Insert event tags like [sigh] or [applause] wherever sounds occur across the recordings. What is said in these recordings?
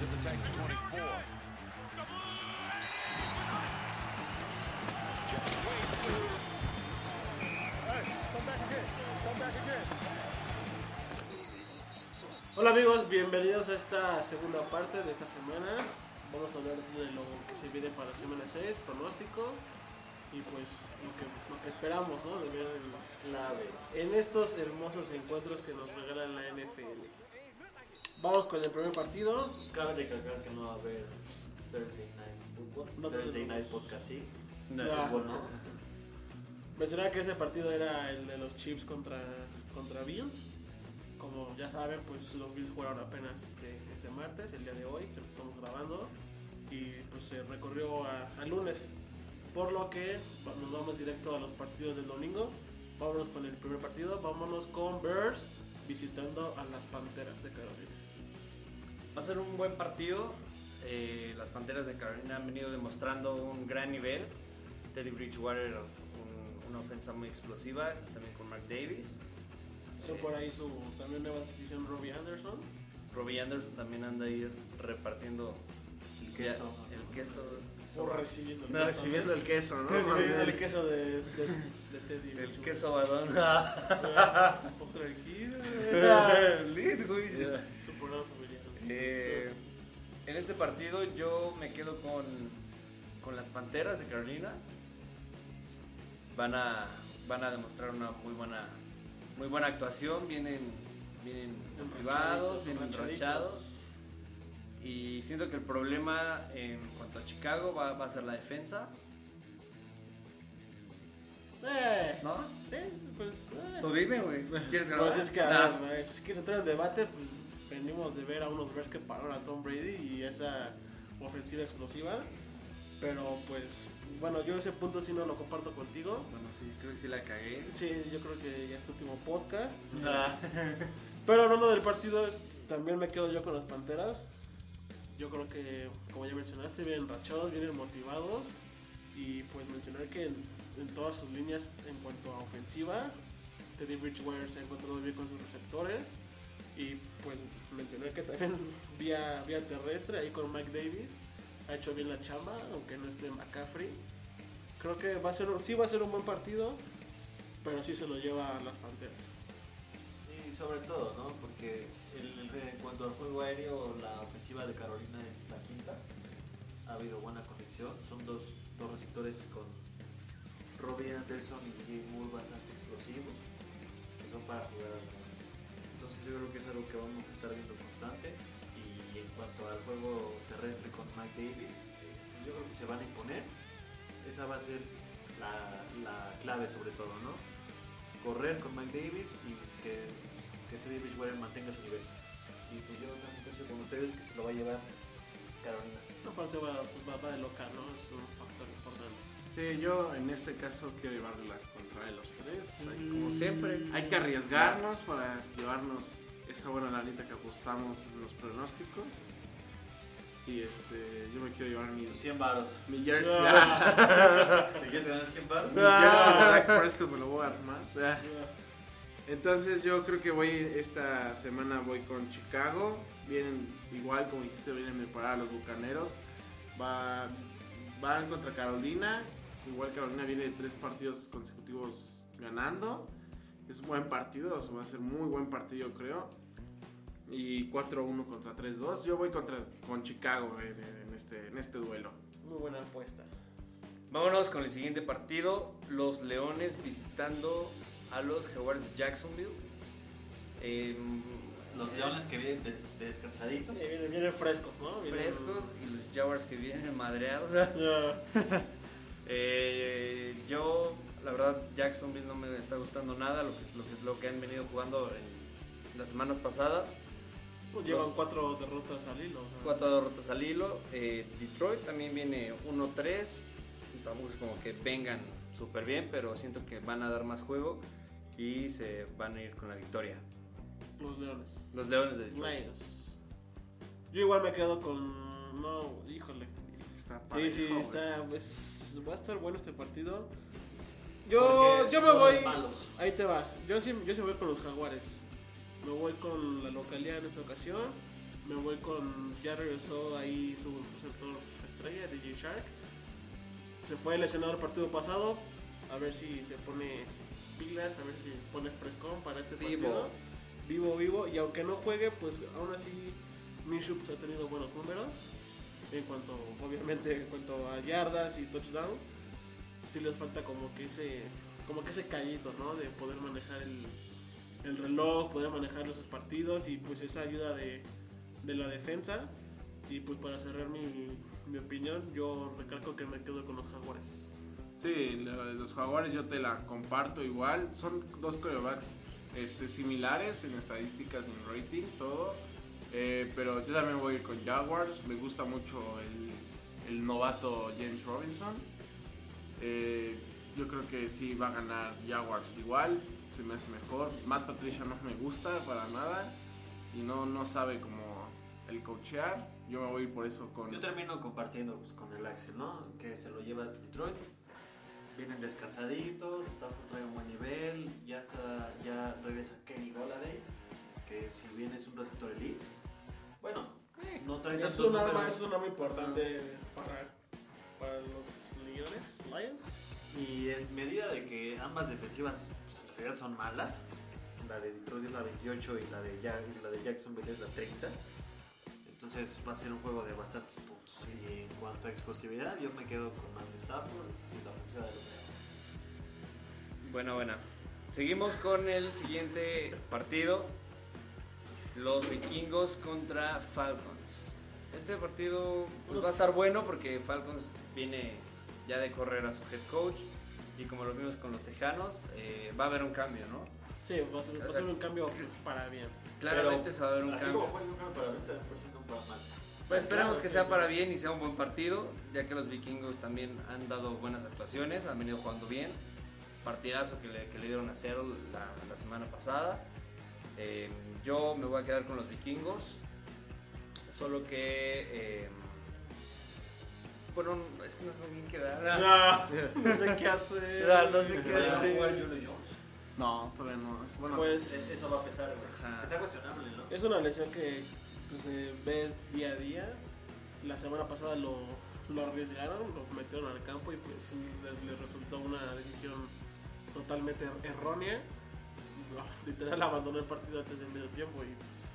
to the Titans 24. Just way through. Hola amigos, bienvenidos a esta segunda parte de esta semana. Vamos a hablar de lo que se viene para semana 6, pronósticos y pues lo que, lo que esperamos ¿no? de ver en, Claves. en estos hermosos encuentros que nos regala la NFL. Vamos con el primer partido. Cabe recalcar que no va a haber Thursday Night Football. No Thursday. Night Podcast sí. No. Fútbol no. Mencionar que ese partido era el de los Chiefs contra, contra Bills. Como ya saben, pues los Bills jugaron apenas este, este martes, el día de hoy, que lo estamos grabando. Y pues se recorrió a, a lunes. Por lo que nos vamos directo a los partidos del domingo. Vámonos con el primer partido. Vámonos con Bears visitando a las Panteras de Carolina. Va a ser un buen partido. Eh, las Panteras de Carolina han venido demostrando un gran nivel. Teddy Bridgewater, un- una ofensa muy explosiva, también con Mark Davis. Fue por ahí su también nueva adquisición Robbie Anderson. Robbie Anderson también anda ahí repartiendo El queso. el queso. O recibiendo el No, queso. recibiendo el queso, ¿no? Recibiendo el queso de, de, de Teddy. [laughs] El queso badón. [laughs] [laughs] Eh, en este partido yo me quedo con, con las Panteras de Carolina. Van a, van a demostrar una muy buena, muy buena actuación. Vienen, vienen motivados, vienen enrachados. Y siento que el problema en cuanto a Chicago va, va a ser la defensa. Eh, ¿No? eh, pues. eh. Tú dime, güey. ¿Quieres Pues grabar? es que, a ver, si quieres entrar en debate, pues venimos de ver a unos Bears que pararon a Tom Brady y esa ofensiva explosiva. Pero pues, bueno, yo ese punto sí no lo comparto contigo. Bueno, sí, creo que sí la cagué. Sí, yo creo que ya es tu último podcast. Ah. [laughs] Pero hablando del partido, también me quedo yo con las Panteras. Yo creo que, como ya mencionaste, vienen rachados, vienen motivados. Y pues mencionar que en, en todas sus líneas, en cuanto a ofensiva, Teddy Bridgewater se ha encontrado bien con sus receptores. Y pues mencionar que también [laughs] vía, vía terrestre, ahí con Mike Davis, ha hecho bien la chamba, aunque no esté McCaffrey. Creo que va a ser, sí va a ser un buen partido, pero sí se lo lleva a las Panteras. Y sobre todo, ¿no? Porque el- el- en cuanto al juego aéreo, la ofensiva de Carolina es la quinta. Ha habido buena conexión. Son dos, dos receptores con Robbie Anderson y Jay Moore bastante explosivos. Que son para jugar yo creo que es algo que vamos a estar viendo constante. Y en cuanto al juego terrestre con Mike Davis, eh, yo creo que se van a imponer. Esa va a ser la, la clave sobre todo, ¿no? correr con Mike Davis y que, que Teddy Bridgewater mantenga su nivel. Y pues yo también pienso con ustedes que se lo va a llevar Carolina. Aparte va, va, va de local, ¿no? Sí, yo en este caso quiero llevarle la contra de los tres. Hay, Como siempre. hay que arriesgarnos para llevarnos esa buena lanita que apostamos en los pronósticos. Y este, yo me quiero llevar mi, 100 varos. mi jersey. [laughs] ¿Te quieres ganar 100 varos? mi jersey de Prescott me lo voy a armar. Entonces yo creo que voy esta semana voy con Chicago. Vienen igual como dijiste, vienen para los Bucaneros. Va, van contra Carolina. Igual Carolina viene de tres partidos consecutivos ganando. Es un buen partido, o sea, va a ser muy buen partido yo creo. Y 4-1 contra 3-2. Yo voy contra con Chicago en, en este, en este duelo. Muy buena apuesta. Vámonos con el siguiente partido. Los Leones visitando a los Jaguars de Jacksonville. Em, Los leones que vienen des- descansaditos. Eh, vienen, vienen frescos, ¿no? Vienen- frescos y los Jaguars que vienen madreados. [laughs] [laughs] Eh, yo, la verdad, Jacksonville no me está gustando nada lo que, lo que, lo que han venido jugando en las semanas pasadas. Pues llevan cuatro derrotas al hilo. o sea. Cuatro derrotas al hilo. Eh, Detroit también viene 1-3. Tampoco es como que vengan súper bien, pero siento que van a dar más juego y se van a ir con la victoria. Los leones. Los Leones de Detroit. Lions. Yo igual me quedo con. No, híjole. Está Sí, sí, parejo, güey. está. pues, va a estar bueno este partido. Yo, yo me voy. malos. Ahí te va. Yo sí, yo sí voy con los Jaguares. Me voy con la localidad en esta ocasión. Me voy con. Ya regresó ahí su receptor estrella, DJ Shark. Se fue lesionado el partido pasado. A ver si se pone pilas, a ver si pone frescón para este Vivo. partido. Vivo, vivo. Y aunque no juegue, pues aún así pues, ha tenido buenos números. En cuanto, obviamente, en cuanto a yardas y touchdowns. Sí les falta como que ese, como que ese callito, ¿no? De poder manejar el, el reloj, poder manejar esos partidos y pues esa ayuda de, de la defensa. Y pues para cerrar mi, mi opinión, yo recalco que me quedo con los jaguares. Sí, los jaguares yo te la comparto igual. Son dos corebacks este, similares en estadísticas, en rating, todo. Eh, pero yo también voy a ir con Jaguars. Me gusta mucho el, novato James Robinson. Eh, yo creo que sí va a ganar Jaguars igual. Se me hace mejor. Matt Patricia no me gusta para nada. Y no, no sabe como el coachear. Yo me voy a ir por eso con... Yo termino compartiendo pues, con el Axel, ¿no? Que se lo lleva Detroit. Vienen descansaditos, Stafford trae un buen nivel, ya está, ya regresa Kenny Golladay, que si bien es un receptor elite, bueno, no trae Es tantos un arma, es un arma importante para, para los Leones, Lions. Y en medida de que ambas defensivas pues, en realidad son malas, la de Detroit es la 28 y la de, Ja- y la de Jacksonville es la 30, entonces va a ser un juego de bastantes puntos. Y en cuanto a explosividad, yo me quedo con Matthew Stafford y la ofensiva de los Leones. Buena, buena. Seguimos con el siguiente partido. Los vikingos contra Falcons. Este partido pues, va a estar bueno porque Falcons viene ya de correr a su head coach. Y como lo vimos con los tejanos, eh, va a haber un cambio, ¿no? Sí, va a ser, va a ser un cambio para bien. Claramente Pero, se va a ver un Así cambio. como fue un cambio para venta, pues un cambio para mal. Pues esperemos que sea para bien y sea un buen partido, ya que los vikingos también han dado buenas actuaciones, han venido jugando bien. Partidazo que le, que le dieron a cero la, la semana pasada. Eh, yo me voy a quedar con los vikingos, solo que. eh, bueno, es que no sé muy bien qué dar. Ah, [laughs] no sé qué hacer. Ah, no sé qué ¿Va a hacer. jugar Julio Jones? No, todavía no. Bueno, Pues- Es- Eso va a pesar, güey. Está cuestionable, ¿no? Es una lesión que pues, se ve día a día. La semana pasada lo, lo arriesgaron, lo metieron al campo y pues sí, le, le resultó una decisión totalmente er- errónea. No, [laughs] literal abandonó el partido antes del medio tiempo y pues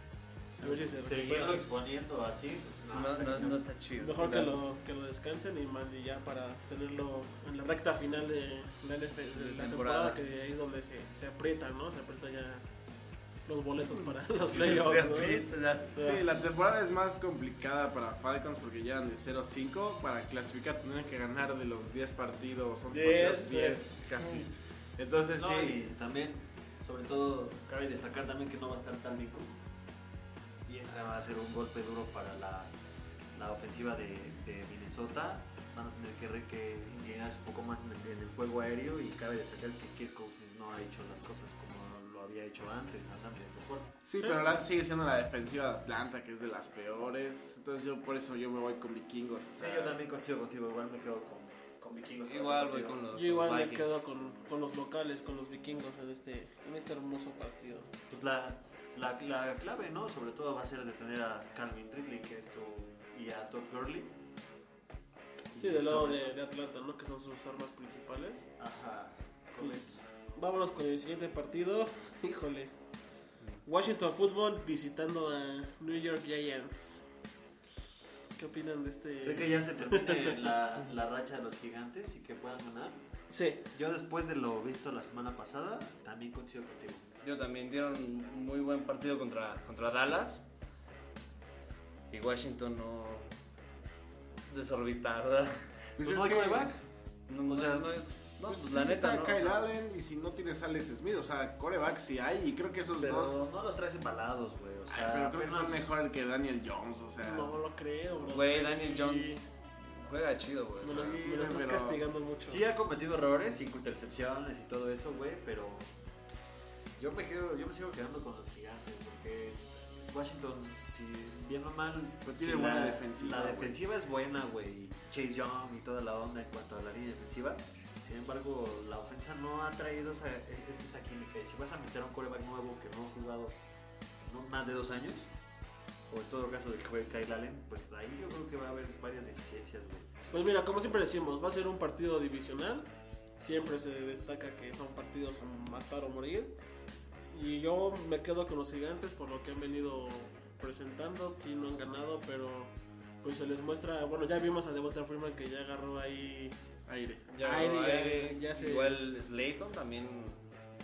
a ver si se Seguirlo exponiendo así, pues No, no, no está chido. Mejor que lo, que lo descansen y y ya para tenerlo en la recta final de la, NF de la Temporada. temporada, que ahí es donde se, se aprieta, ¿no? Se aprieta ya los boletos para [laughs] los playoffs, ¿no? Sí, la temporada es más complicada para Falcons porque llevan de 0-5. Para clasificar tendrían que ganar de los 10 partidos, 11 Diez, partidos, 10 sí. casi. Entonces No, sí, y también, sobre todo, cabe destacar también que no va a estar tan Nico. Y ese va a ser un golpe duro para la, la ofensiva de, de Minnesota. Van a tener que, que inclinarse un poco más en el, en el juego aéreo y cabe destacar que Kirk Cousins no ha hecho las cosas como lo había hecho antes, antes mejor. sí, pero la- sigue siendo la defensiva de Atlanta que es de las peores. Entonces yo por eso yo me voy con vikingos. o Sí, yo también coincido contigo, igual me quedo con, con vikingos. Igual ese voy partido. con los Yo igual me Vikings. quedo con, con los locales, con los vikingos en este, en este hermoso partido. Pues la, la, la clave, ¿no? Sobre todo va a ser detener a Calvin Ridley, que esto, y a Todd Gurley. Sí, del lado de, de Atlanta, ¿no? Que son sus armas principales. Ajá, correcto. Vámonos con el siguiente partido. Híjole. Washington Football visitando a New York Giants. ¿Qué opinan de este? ¿Cree que ya se termine la, la racha de los gigantes y que puedan ganar? Sí, Yo después de lo visto la semana pasada, también coincido contigo. Yo también dieron un muy buen partido contra, contra Dallas. Y Washington no desorbitar, ¿verdad? pues Pues es no hay coreback. No, O sea, no, pues pues la neta está no. Kyle Allen y si no tienes Alex Smith, o sea, coreback sí hay y creo que esos dos... Pero no los traes embalados, güey. O Ay, sea, pero creo que son mejor que Daniel Jones, o sea... no lo creo, bro. Güey, Daniel Sí. Jones juega chido, güey. Me lo, Sí, me lo estás pero- castigando mucho. Sí ha cometido errores y intercepciones y todo eso, güey, pero yo me quedo, yo me sigo quedando con los gigantes porque Washington, si bien o mal, si tiene buena la, defensiva, La defensiva es buena, güey, Chase Young y toda la onda en cuanto a la línea defensiva. Sin embargo, la ofensa no ha traído esa, es- esa química. Y si vas a meter a un coreback nuevo que no ha jugado no, más de dos años, o en todo caso de que juegue Kyle Allen, pues ahí yo creo que va a haber varias deficiencias, güey. Pues mira, como siempre decimos, va a ser un partido divisional. Siempre se destaca que son partidos a matar o morir. Y yo me quedo con los gigantes por lo que han venido presentando. Sí, no han ganado, pero pues se les muestra. Bueno, ya vimos a Devonta Freeman que ya agarró ahí Aire. Ya, Aire, aire, ya- ya se- Igual Slayton también.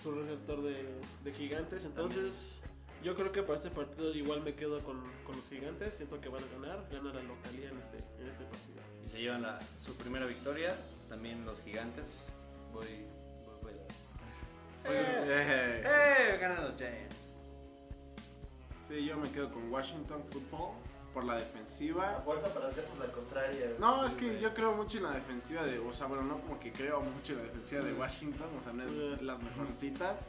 su receptor de, de gigantes. Entonces, yo creo que para este partido igual me quedo con, con los gigantes. Siento que van a ganar, ganan la localía en este, en este partido. Y se llevan la- su primera victoria. También los gigantes. Voy. voy, voy a- Eh, ¡Eh! Ganan los Giants. Sí, yo me quedo con Washington Football por la A defensiva. fuerza para hacernos la contraria. No, es que yo creo mucho en la defensiva de, o sea, bueno, no como que creo mucho en la defensiva de Washington, o sea, no es las mejorcitas,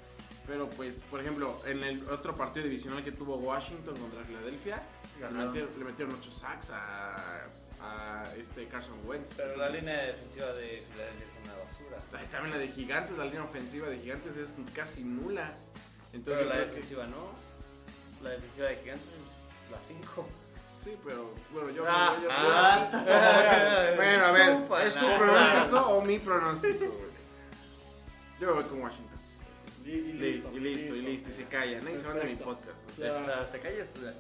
pero pues, por ejemplo, en el otro partido divisional que tuvo Washington contra Filadelfia, le Ganaron. metieron, le metieron 8 sacks a, a este Carson Wentz. Pero la línea defensiva de Filadelfia es una basura. También la de Gigantes, la línea ofensiva de Gigantes es casi nula. Entonces, Pero la que- defensiva no. La defensiva de gigantes es la 5. Sí, pero bueno, yo. Ah, yo- yo- ah. [laughs] bueno, a ver. ¿es tu pronóstico o mi pronóstico? Yo me voy con Washington. Y, y Y listo, y listo, y listo, y se callan, ¿eh? Y se van de mi podcast. Te, Ya. te callas tú. ya.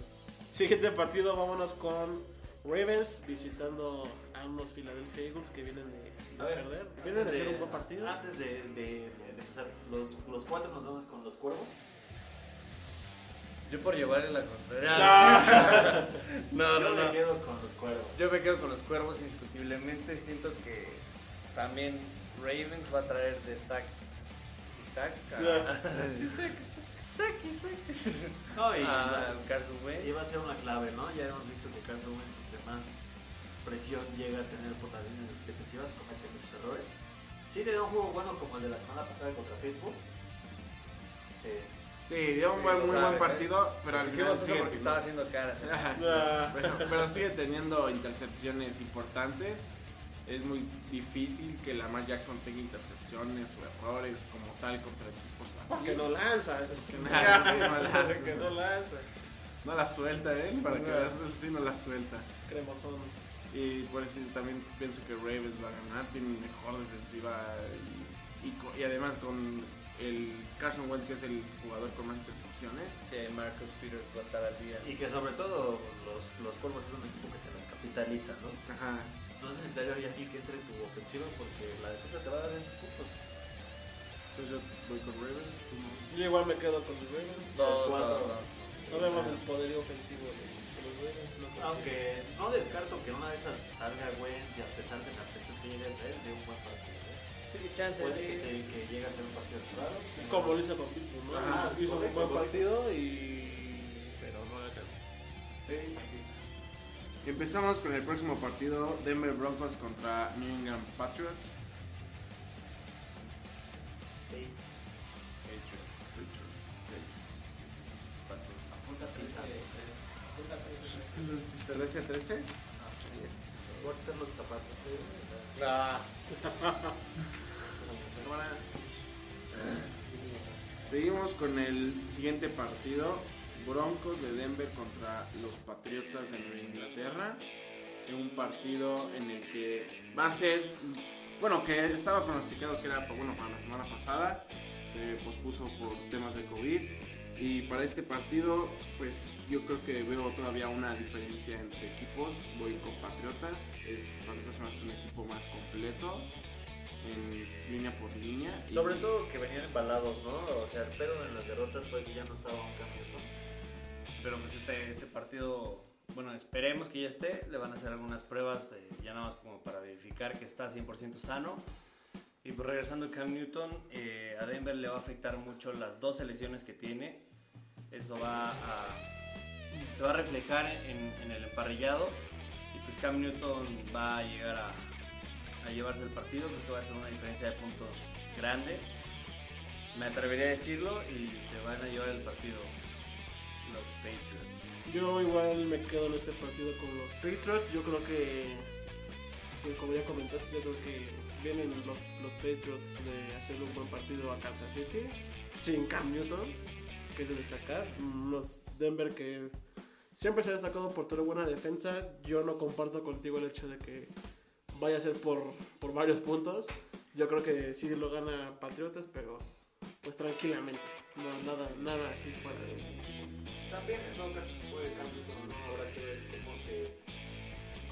Siguiente partido, vámonos con Ravens visitando a unos Philadelphia Eagles que vienen de, de A ver, perder. Vienen de hacer un buen partido. Antes de, de- de empezar, los, los cuatro nos vamos con los cuervos. Yo por llevarle la contraria. Ah. No, [laughs] no, Yo me no. quedo con los cuervos. Yo me quedo con los cuervos indiscutiblemente. Siento que también Ravens va a traer de Zack. Isaac Ya. Zack, Isaac. No, y, A Carson Wentz. y va a ser una clave, ¿no? Ya hemos visto que Carson Wentz, entre más presión llega a tener por las líneas defensivas, comete muchos errores. Sí, le da un juego bueno como el de la semana pasada contra Facebook. Sí. Sí, dio un Sí, buen, muy sabe, buen ¿eh? partido, pero al final sigue porque estaba haciendo caras. [laughs] Ah. pero sigue teniendo intercepciones importantes. Es muy difícil que Lamar Jackson tenga intercepciones o errores como tal contra equipos así. Porque no lanza. que [laughs] no, Nah, sí, no lanza. que no lanza. No la suelta él, para que veas, sí no la suelta. Cremosón. Y por eso también pienso que Ravens va a ganar, tiene mejor defensiva y, y, co- y además con el Carson Wentz que es el jugador con más intercepciones. Sí, Marcus Peters va a estar al día. Y que sobre todo los, los es un equipo que te las capitaliza, ¿no? Ajá. No es necesario ya aquí que entre tu ofensiva porque la defensa te va a dar esos puntos. Entonces yo voy con Ravens. tú no. Yo igual me quedo con los Ravens. Dos, cuatro. dos. Sabemos el poderío ofensivo de, de los Ravens. no Aunque no descarto que una de esas salga Wentz y a pesar de la presión que llega a traer, de un buen partido. ¿eh? Sí, chance, Puede sí. que, se, que llegue a ser un partido cerrado. Como lo hizo con Pittsburgh, ¿no? Ajá, hizo un buen correcto. partido y. Pero no alcanza. Empezamos con el próximo partido, Denver Broncos contra New England Patriots. Sí. Esas. ¿13 a 13? Voy a quitar los zapatos. Seguimos con el siguiente partido, Broncos de Denver contra los Patriotas de Nueva Inglaterra. En un partido en el que va a ser, bueno, que estaba pronosticado que era bueno, para la semana pasada, se pospuso por temas de COVID. Y para este partido, pues yo creo que veo todavía una diferencia entre equipos. Voy con Patriotas, es, Patriotas hace un equipo más completo, en línea por línea. y- Sobre todo que venían embalados, ¿no? O sea, el pedo en las derrotas fue que ya no estaba un cambio. Pero pues este, este partido, bueno, esperemos que ya esté. Le van a hacer algunas pruebas, eh, ya nada más como para verificar que está 100% sano. Y pues regresando a Cam Newton, eh, a Denver le va a afectar mucho las dos lesiones que tiene. Eso va se va a reflejar en, en el emparrillado. Y pues Cam Newton va a llegar a, a llevarse el partido. Creo que va a ser una diferencia de puntos grande. Me atrevería a decirlo y se van a llevar el partido los Patriots. Yo igual me quedo en este partido con los Patriots. Yo creo que, como ya comentaste, yo creo que vienen los, Patriots de hacer un buen partido a Kansas City sin Cam Newton, que es de destacar. Los Denver que siempre se ha destacado por tener buena defensa. Yo no comparto contigo el hecho de que vaya a ser por, por varios puntos. Yo creo que sí lo gana Patriotas, pero pues tranquilamente. No, nada, nada así fuera de... También en todo caso que puede cambiar, pero no habrá que ver cómo se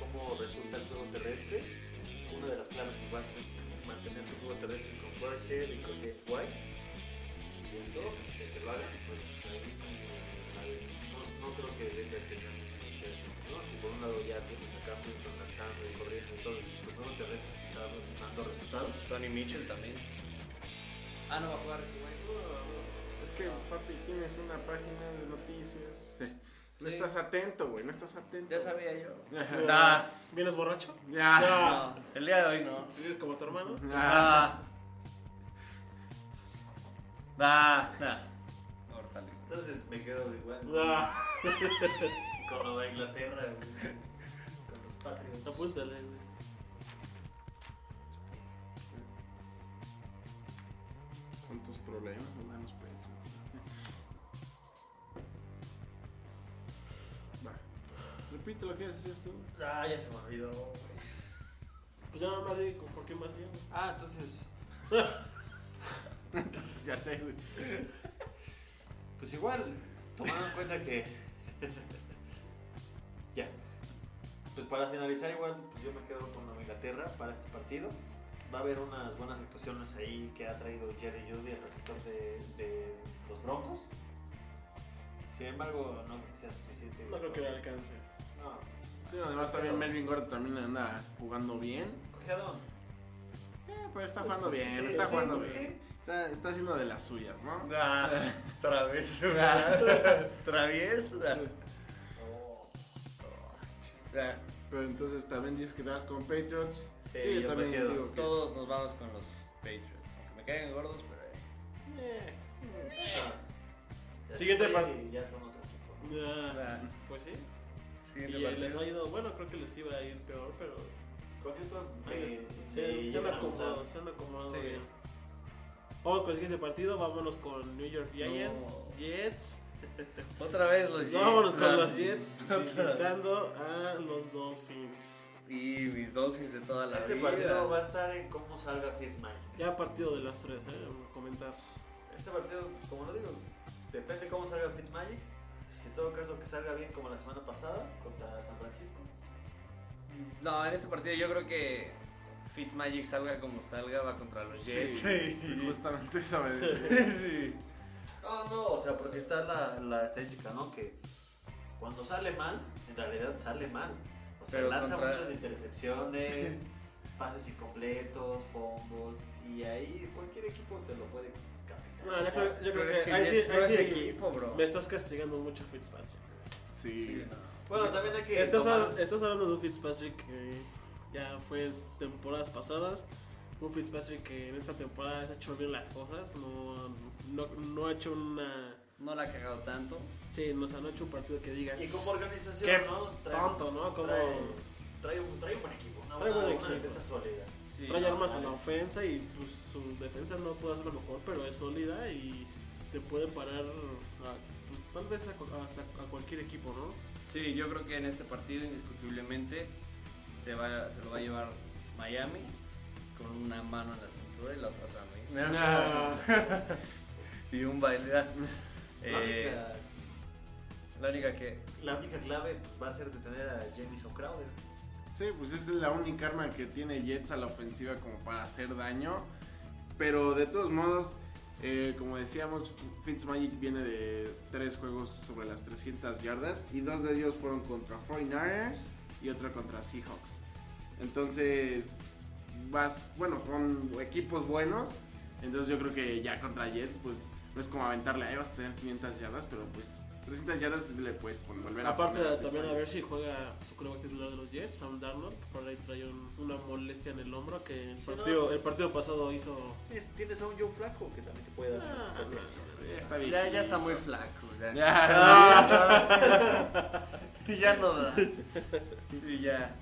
cómo resulta el juego terrestre. Una de las claves que va a ser mantener tu juego terrestre con Burkhead y con James White. Y en todo, pues, que te lo hagan, pues ahí no, no creo que debe tener mucho interés. ¿no? Si por un lado ya tienes a Cam Newton lanzando y corriendo y todo, tu juego terrestre te está dando resultados, Sonny Mitchell también. Ah, no va a jugar ese güey. Que, papi, tienes una página de noticias. No Sí. estás atento, güey, no estás atento. Ya sabía yo. ¿Vienes borracho? Ya. Ya. no, el día de hoy no. ¿Vienes como tu hermano? Ah. Ah, nah. Mortal. entonces me quedo igual Ah, [laughs] con Nueva Inglaterra, güey, con los Patriots. apúntale, güey. Con tus problemas, Repite lo que decías tú. Ah, ya se me olvidó, güey. Pues ya nada más di por qué más bien. Ah, entonces, [laughs] ya sé, güey. pues igual, tomando en cuenta que. [laughs] ya. Pues para finalizar, igual, pues yo me quedo con Nueva Inglaterra para este partido. Va a haber unas buenas actuaciones ahí que ha traído Jerry Judy, el receptor de, de los Broncos. Sin embargo, no creo que sea suficiente. No creo que le alcance. No, Sí, además también Melvin Gordon también anda jugando bien. cojeadón. Eh, pero está jugando bien, Sí, está sí, jugando sí. bien. Está, está haciendo de las suyas, ¿no? Ah, [laughs] travieso. Travieso. Oh. Ah, Pero entonces también dices que te vas con Patriots. Sí, Sí, yo también quedo. digo que Todos nos vamos con los Patriots. Aunque me caigan gordos, pero. eh. Siguiente sí, par- Ya son otro equipo. Ah, Pues sí. Y eh, les ha ido, bueno, creo que les iba a ir peor, pero Con Newton, ahí eh, se, se han acomodado, se han acomodado Sí. bien. Vamos con el siguiente partido, vámonos con New York Giants, No. Jets. [laughs] Otra vez los Jets. vámonos con los Jets [laughs] visitando a los Dolphins. Y mis Dolphins de toda la Este vida. partido va a estar en cómo salga Fitzmagic. Ya partido de las tres, eh, comentar. Este partido, pues, como lo digo, depende cómo salga Fitzmagic. Si en todo caso que salga bien como la semana pasada contra San Francisco. No, en este partido yo creo que Fitzmagic salga como salga, va contra los Jets. Sí, [laughs] justamente eso me decía. No, no, o sea, porque está la, la estadística, ¿no? Que cuando sale mal, en realidad sale mal. O sea, Pero lanza contra- muchas intercepciones, [laughs] pases incompletos, fumbles, y ahí cualquier equipo te lo puede. No, yo creo, yo creo que, es que ahí sí, ahí sí equipo, bro. me estás castigando mucho Fitzpatrick. Sí. Sí, no. Bueno, también hay que Estás, tomar- estás hablando de un Fitzpatrick que ya fue en temporadas pasadas. Un Fitzpatrick que en esta temporada ha hecho bien las cosas. No, no, no ha hecho una. No la ha cagado tanto. Sí, no, o sea, no ha hecho un partido que digas. Y como organización, Qué ¿no? tonto, ¿no? Como- Trae, trae un, trae un buen equipo, una, Trae buena- buen una equipo. defensa sólida. Sí, trae no, armas a vale. la ofensa y pues, su defensa no puede hacer lo mejor, pero es sólida y te puede parar a- pues, tal vez a, hasta a cualquier equipo, ¿no? Sí, yo creo que en este partido indiscutiblemente se, va, se lo va a llevar Miami con una mano en la cintura y la otra también. Ah, [laughs] y un baile. La, Eh, única, la única que... la única clave pues, va a ser detener a Jamison Crowder. Sí, pues es la única arma que tiene Jets a la ofensiva como para hacer daño. Pero de todos modos, eh, como decíamos, Fitzmagic viene de tres juegos sobre las 300 yardas y dos de ellos fueron contra 49ers y otro contra Seahawks. Entonces, vas, bueno, con equipos buenos. Entonces yo creo que ya contra Jets, pues no es como aventarle, vas a tener 500 yardas, pero pues 300 yardas le puedes poner, volver a Aparte, a también a ver si juega su coreback titular de los Jets, Sam Darnold, que por ahí trae un- una molestia en el hombro que el Sí, partido, no, pues- el partido pasado hizo. Tienes, tienes a un Joe Flaco que también te puede dar Ah. Ya está bien. Ya, ya está muy flaco. Ya, Ya. y [laughs] [laughs] ya no da. Y ya.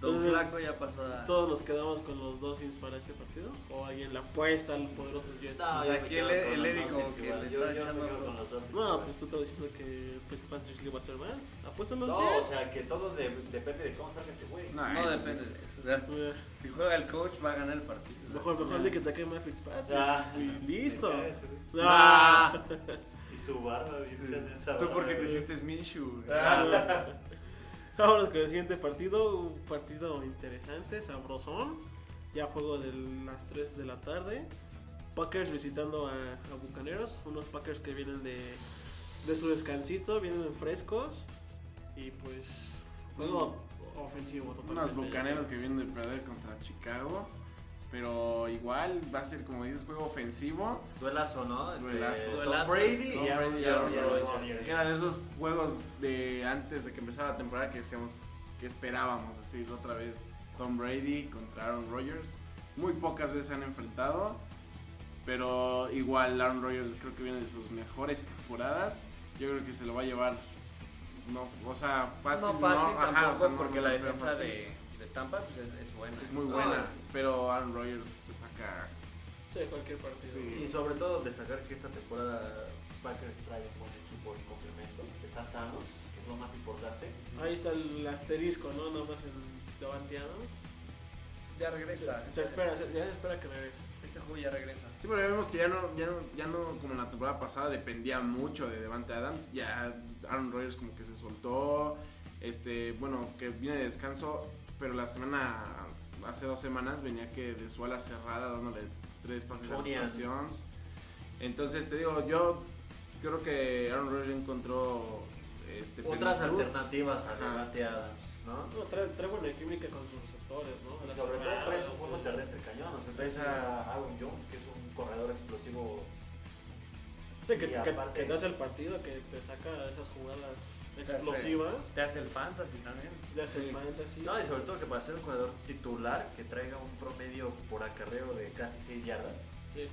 Don Entonces, Flaco ya pasó a... ¿Todos nos quedamos con los Dolphins para este partido? ¿O alguien la apuesta al poderosos Jets? No, Pues yo aquí el- el Eddie como que le Yo, está yo echando me quedo con los Dolphins. No, pues tú estás diciendo que Fitzpatrick le va a hacer mal. ¿Apuestan los No, Jets? o sea, que todo de- depende de cómo salga este güey. No, No ay, depende de eso. o sea, Eh, si juega el coach va a ganar el partido. Mejor, mejor de que te queme a Fitzpatrick. Ah, y listo. Ah. Y su barba, bien se hace esa Tú barba, porque te sientes Minshew. Ah. Vámonos con el siguiente partido. Un partido interesante, sabrosón. Ya juego de las 3 de la tarde. Packers visitando a, a Bucaneros. Unos Packers que vienen de, de su descansito, vienen frescos. Y pues, juego ofensivo totalmente. Unos bucaneros que vienen de perder contra Chicago. Pero igual va a ser, como dices, juego ofensivo. Duelazo, ¿no? Entre Duelazo. Tom Duelazo. Brady Tom y Aaron Rodgers. Que era de esos juegos de antes de que empezara la temporada que decíamos que esperábamos así otra vez Tom Brady contra Aaron Rodgers. Muy pocas veces se han enfrentado, pero igual Aaron Rodgers creo que viene de sus mejores temporadas. Yo creo que se lo va a llevar, no, o sea, fácil. no fácil ajá, tampoco o sea, no- porque no la defensa fácil. de, de Tampa pues, es, es buena. es muy buena, pero Aaron Rodgers te saca. Sí, cualquier partido. Sí. Y sobre todo destacar que esta temporada Packers trae un buen equipo en complemento. Están sanos, que es lo más importante. Ahí está el asterisco, ¿no? Nada más en Davante Adams. Ya regresa. Se espera, se- ya se espera que regrese. Este juego ya regresa. Sí, pero vemos que ya no, ya no, ya no como en la temporada pasada dependía mucho de Devante Adams. Ya Aaron Rodgers como que se soltó. Este, bueno, que viene de descanso, pero la semana, hace dos semanas venía que de su ala cerrada dándole tres pases de anotación. Entonces te digo, yo creo que Aaron Rodgers encontró este, Otras plenitud. alternativas a. Devante Adams, ¿no? No, trae, trae buena química con sus receptores, ¿no? Sobre todo trae su juego terrestre cañón. O sea, traes a Aaron Jones, que es un corredor explosivo. Sí, que, Y que- aparte- que te hace el partido, que te saca esas jugadas explosivas. Te hace el fantasy también. Ya hace el fantasy. No, y sobre todo que para ser un corredor titular que traiga un promedio por acarreo de casi 6 yardas. Sí, es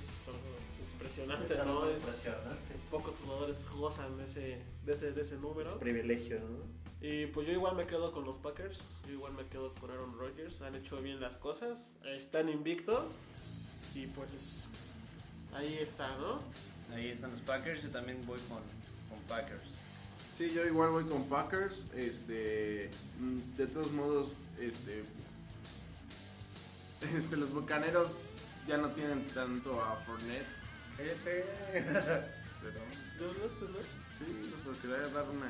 impresionante, Es. Es- impresionante. pocos jugadores gozan de ese, de ese, de ese Es número. un privilegio, ¿no? Y pues yo igual me quedo con los Packers, yo igual me quedo con Aaron Rodgers, han hecho bien las cosas, están invictos y pues ahí está, ¿no? Ahí están los Packers. Yo también voy con, con Packers. Sí, yo igual voy con Packers. Este, mm, de todos modos, este, [laughs] este, los bucaneros ya no tienen tanto a Fournette. Este. [laughs] Pero, sí, porque le voy a dar una.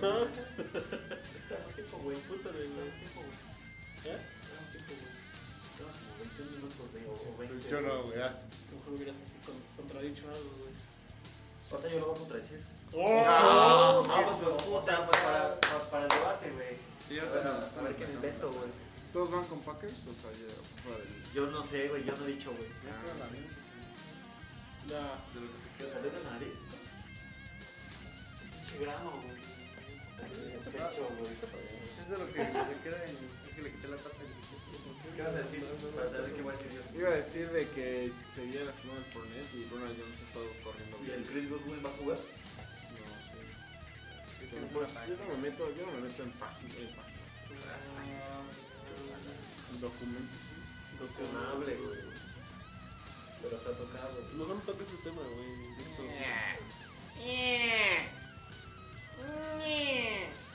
No. [laughs] Tenemos tiempo, güey. Güey. tiempo, güey. Tenemos tiempo, güey. Tenemos como 21 minutos de, o o 20. Yo no, güey. ah. Mejor hubieras así con- contradicho algo, güey. Ahorita yo lo voy a contradecir. ¡Oh! No, pues, pero, o sea, pues, para, para, para el debate, güey. Sí, A ver, también. a ver qué me invento, güey. ¿Todos van con Packers? O sea, ya fuera del... Yo no sé, güey. Yo no he dicho, güey. No. ¿Te salió de la nariz? Pinche grano, güey. De pecho, güey. Es de lo que se queda en. Es que le quité la tapa. ¿Qué vas a decir? Para saber qué voy a decir yo. Iba a decir de que seguía lastimado el Fournette y Ronald Jones ha estado corriendo ¿Y bien. el Chris Godwin va a jugar? No es pues, yo no me meto, yo no me meto en páginas. En páginas. En documentos. Cuestionable, güey. Pero está tocado. Mejor no toques ese tema, güey. insisto.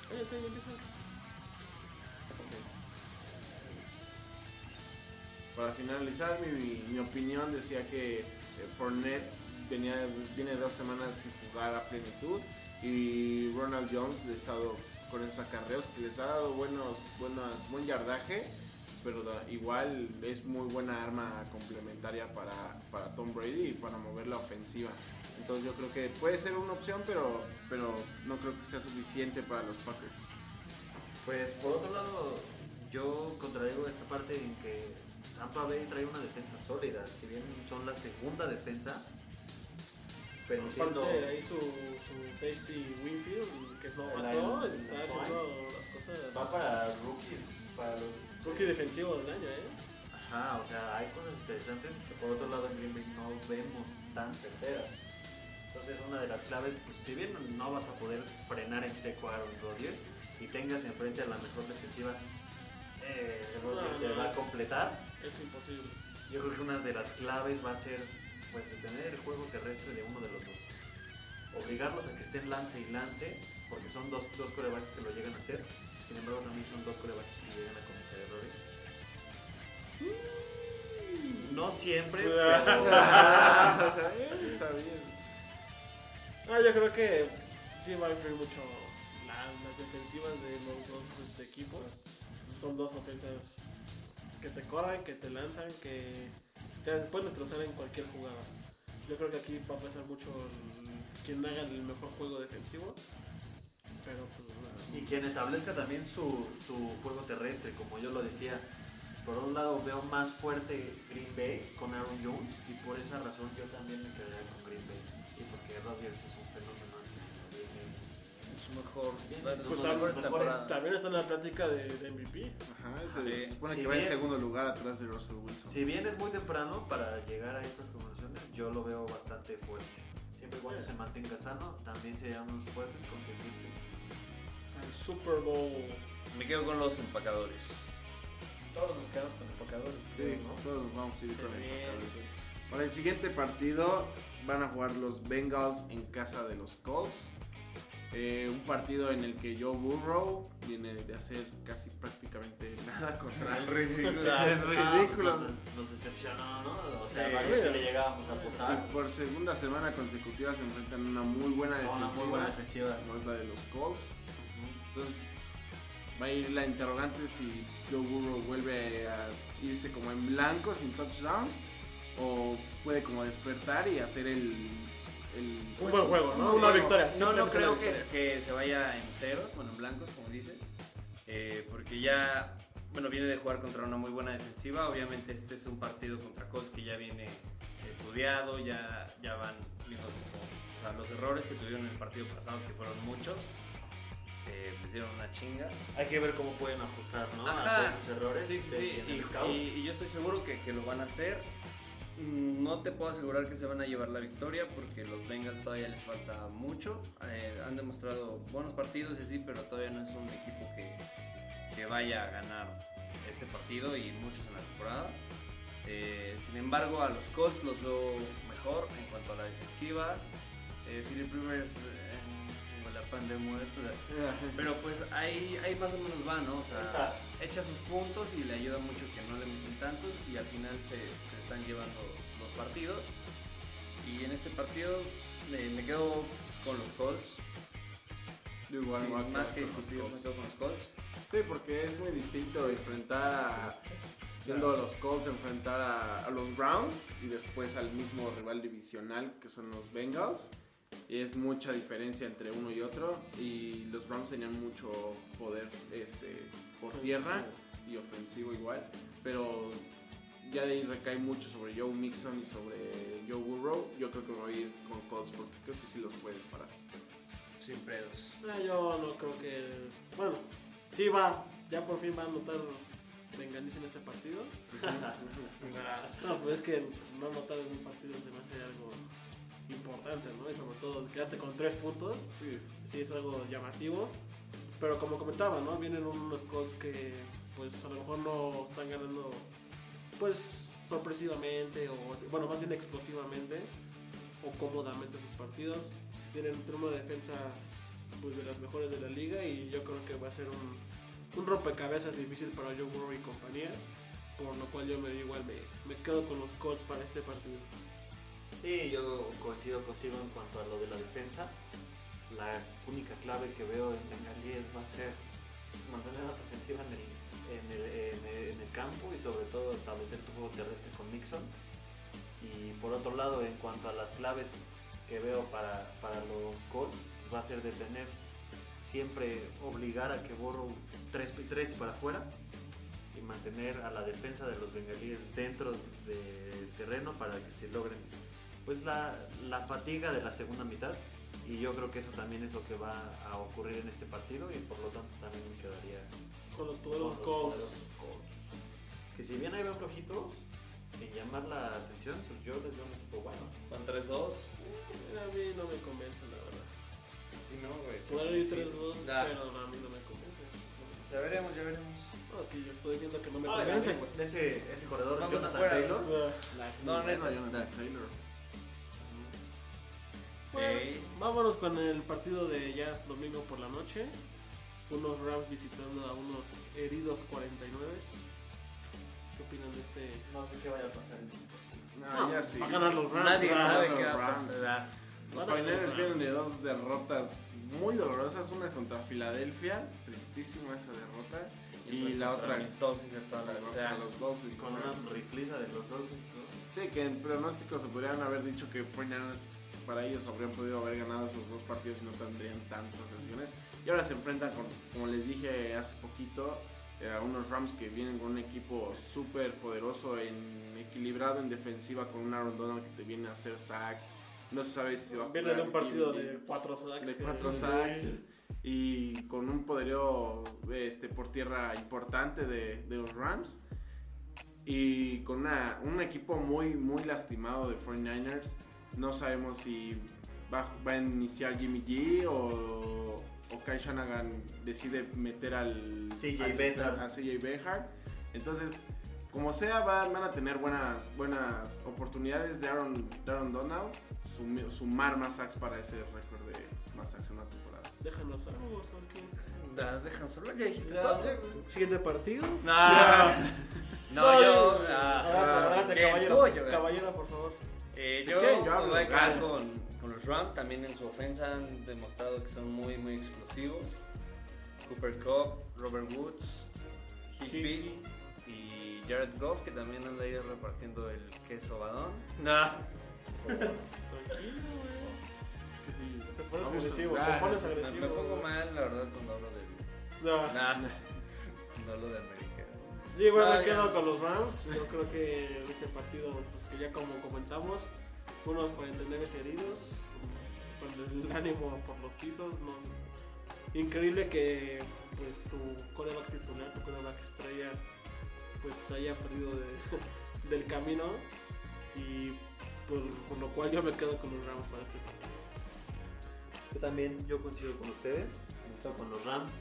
Cállate, güey, empieza. Para finalizar, mi, mi opinión decía que eh, Fournette venía, viene dos semanas sin jugar a plenitud y Ronald Jones le ha estado con esos acarreos que les ha dado buenos, buenos, buen yardaje, pero igual es muy buena arma complementaria para, para Tom Brady y para mover la ofensiva. Entonces yo creo que puede ser una opción, pero, pero no creo que sea suficiente para los Packers. Pues por otro lado, yo contradigo esta parte en que Tampa Bay trae una defensa sólida. Si bien son la segunda defensa, permitiendo. Aparte, ahí su, su safety Winfield, que es El- el- está haciendo las cosas. Va para rookies, para los Rookie defensivo del año, ¿eh? Ajá, o sea, hay cosas interesantes que por otro lado en Green Bay no vemos tan certeras. Entonces, una de las claves, pues si bien no vas a poder frenar en seco a Aaron Rodgers y tengas enfrente a la mejor defensiva eh, Rodgers No, te no, va a completar. Es imposible. Yo creo que una de las claves va a ser pues detener el juego terrestre de uno de los dos. Obligarlos a que estén lance y lance, porque son dos, dos corebacks que lo llegan a hacer. Sin embargo, también son dos corebacks que llegan a cometer errores. No siempre, pero [laughs] Está bien. Ah, yo creo que sí va a influir mucho la- las defensivas de los dos este, equipos. Son dos ofensas que te corren, que te lanzan, que te pueden destrozar en cualquier jugada. Yo creo que aquí va a pasar mucho quien haga el mejor juego defensivo. Pero pues y quien establezca también su, su juego terrestre, como yo lo decía. Por un lado veo más fuerte Green Bay con Aaron Jones y por esa razón yo también me quedaría con Green Bay. Y porque Rodgers es mejor. Pues mejores. También está en la plática de, de MVP. Ajá, se Sí. supone Si que va en segundo lugar atrás de Russell Wilson. Si bien es muy temprano para llegar a estas conclusiones, yo lo veo bastante fuerte. Siempre y cuando se mantenga sano, también seríamos fuertes con Al Super Bowl. Me quedo con los empacadores. Todos nos quedamos con empacadores. Sí, ¿no? todos nos vamos a ir Se con bien. empacadores. Para el siguiente partido van a jugar los Bengals en casa de los Colts. Eh, un partido en el que Joe Burrow viene de hacer casi prácticamente [laughs] nada contra el ridículo. el ridículo. Ah, pues nos, nos decepcionó, ¿no? O sea, Sí. varios que le llegábamos a posar. Por segunda semana consecutiva se enfrentan a una muy buena Con una defensiva. muy buena defensiva. la de los Colts. Entonces va a ir la interrogante si Joe Burrow vuelve a irse como en blanco sin touchdowns o puede como despertar y hacer el... el Un pues, buen juego, ¿no? un Una victoria. No, no creo que, que se vaya en ceros, bueno, en blancos, como dices. eh, porque ya, bueno, viene de jugar contra una muy buena defensiva. Obviamente este es un partido contra Colts que ya viene estudiado, ya, ya van viendo o sea, los errores que tuvieron en el partido pasado, que fueron muchos, eh, les dieron una chinga. Hay que ver cómo pueden ajustar, ¿no? A todos sus errores. Sí, sí, sí. Y, y- y yo estoy seguro que, que lo van a hacer. Mm, No te puedo asegurar que se van a llevar la victoria porque los Bengals todavía les falta mucho. Eh, han demostrado buenos partidos y sí, pero todavía no es un equipo que, que vaya a ganar este partido y muchos en la temporada. Eh, sin embargo, a los Colts los veo mejor en cuanto a la defensiva. Eh, Philip Rivers eh, la pan de muerto. [laughs] Pero pues ahí, ahí más o menos va, ¿no? O sea, echa sus puntos y le ayuda mucho que no le meten tantos y al final se, se están llevando los partidos. Y en este partido me, me quedo con los Colts. Yo igual Sí, más que discutir, me quedo con los Colts. Sí, porque es muy distinto enfrentar a. Siendo los Colts, enfrentar a, a los Browns y después al mismo rival divisional que son los Bengals. Es mucha diferencia entre uno y otro. Y los Browns tenían mucho poder este, por tierra y ofensivo igual. Pero ya de ahí recae mucho sobre Joe Mixon y sobre Joe Burrow. Yo creo que me voy a ir con Colts porque creo que sí los pueden parar. Sin pedos. Ah, yo no creo que. Bueno, sí va. Ya por fin va a anotar Bengalis en este partido. [laughs] No, pues es que no anotar en un partido se me hace algo importante, ¿no? Y sobre todo quedarte con tres puntos, Sí. sí es algo llamativo. Pero como comentaba, ¿no? Vienen unos Colts que, pues a lo mejor no están ganando, pues sorpresivamente, o bueno, más bien explosivamente, o cómodamente sus partidos. Tienen una defensa, pues de las mejores de la liga, y yo creo que va a ser un, un rompecabezas difícil para Joe Burrow y compañía. Por lo cual yo me igual me, me quedo con los Colts para este partido. Sí, yo coincido contigo en cuanto a lo de la defensa. La única clave que veo en Bengalíes va a ser mantener la ofensiva en el, en, el, campo y sobre todo establecer tu juego terrestre con Mixon. Y por otro lado, en cuanto a las claves que veo para, para los Colts, pues va a ser detener, siempre obligar a que Borrow 3 y para afuera y mantener a la defensa de los bengalíes dentro del terreno para que se logren pues la, la fatiga de la segunda mitad y yo creo que eso también es lo que va a ocurrir en este partido y por lo tanto también me quedaría Con los poderosos los Colts. que si bien ahí van flojitos en llamar la atención pues yo les veo un equipo bueno Con 3-2. A mí no me convence, la verdad. Sí, no, güey. Poder ir 3-2, Ya. pero a mí no me convence. Ya veremos, ya veremos. No, que yo estoy viendo que no me Ah, convencen, güey. ese, ese corredor, Vamos Jonathan Taylor. No, No, neta. Jonathan Taylor. Bueno, vámonos con el partido de ya domingo por la noche. Unos Rams visitando a unos heridos 49. ¿Qué opinan de este? No sé qué vaya a pasar en partido. No, No, ya sí. va a ganar los Rams. Nadie Ah, sabe los qué va a Rams. pasar. Los Van a ganar 49ers los vienen de dos derrotas muy dolorosas, una contra Filadelfia, tristísima esa derrota, y la otra mis Dolphins los Dolphins. Con una rifliza de los Dolphins, ¿no? Sí, que en pronóstico se podrían haber dicho que 49ers para ellos habrían podido haber ganado esos dos partidos y no tendrían tantas lesiones. Y ahora se enfrentan con, como les dije hace poquito, eh, a unos Rams que vienen con un equipo súper poderoso, en, equilibrado en defensiva, con un Aaron Donald que te viene a hacer sacks. No se sabe si va a Viene de un partido de 4 sacks. de cuatro sacks y con un poderío este, por tierra importante de, de los Rams y con una- un equipo muy muy lastimado de 49ers no sabemos si va, va a iniciar Jimmy G o, o Kai Shanahan decide meter al CJ Beathard. entonces como sea va- van a tener buenas buenas oportunidades de Aaron, de Aaron Donald sumar más sacks para ese récord de más sacks en una temporada Déjanos algo, ¿sabes qué? Da, Déjanos solo, ya dijiste Ya, todo. Siguiente partido. No, [laughs] no, yo. eh, ah, ahora, adelante, ¿quién? caballero. Tú o yo? caballero, por favor. Eh, yo yo me hablo. voy a quedar con, con los Rams. También en su ofensa han demostrado que son muy, muy explosivos. Cooper Cup, Robert Woods, Higby y Jared Goff, que también anda ahí repartiendo el queso badón. No. Tranquilo, güey. Es que sí, te pones Vamos agresivo, te pones Me, agresivo. me pongo güey. mal, la verdad, cuando hablo del. No. Nah, no hablo de América. Yo igual No, me ya. quedo con los Rams. Yo creo que este partido, pues que ya como comentamos, unos 49 heridos, con el [laughs] ánimo por los pisos. no sé. Increíble que pues tu coreback titular, tu coreback estrella, pues haya perdido de- [laughs] del camino. Y por, por lo cual yo me quedo con los Rams para este partido. Yo también, yo coincido con ustedes, me quedo con los Rams,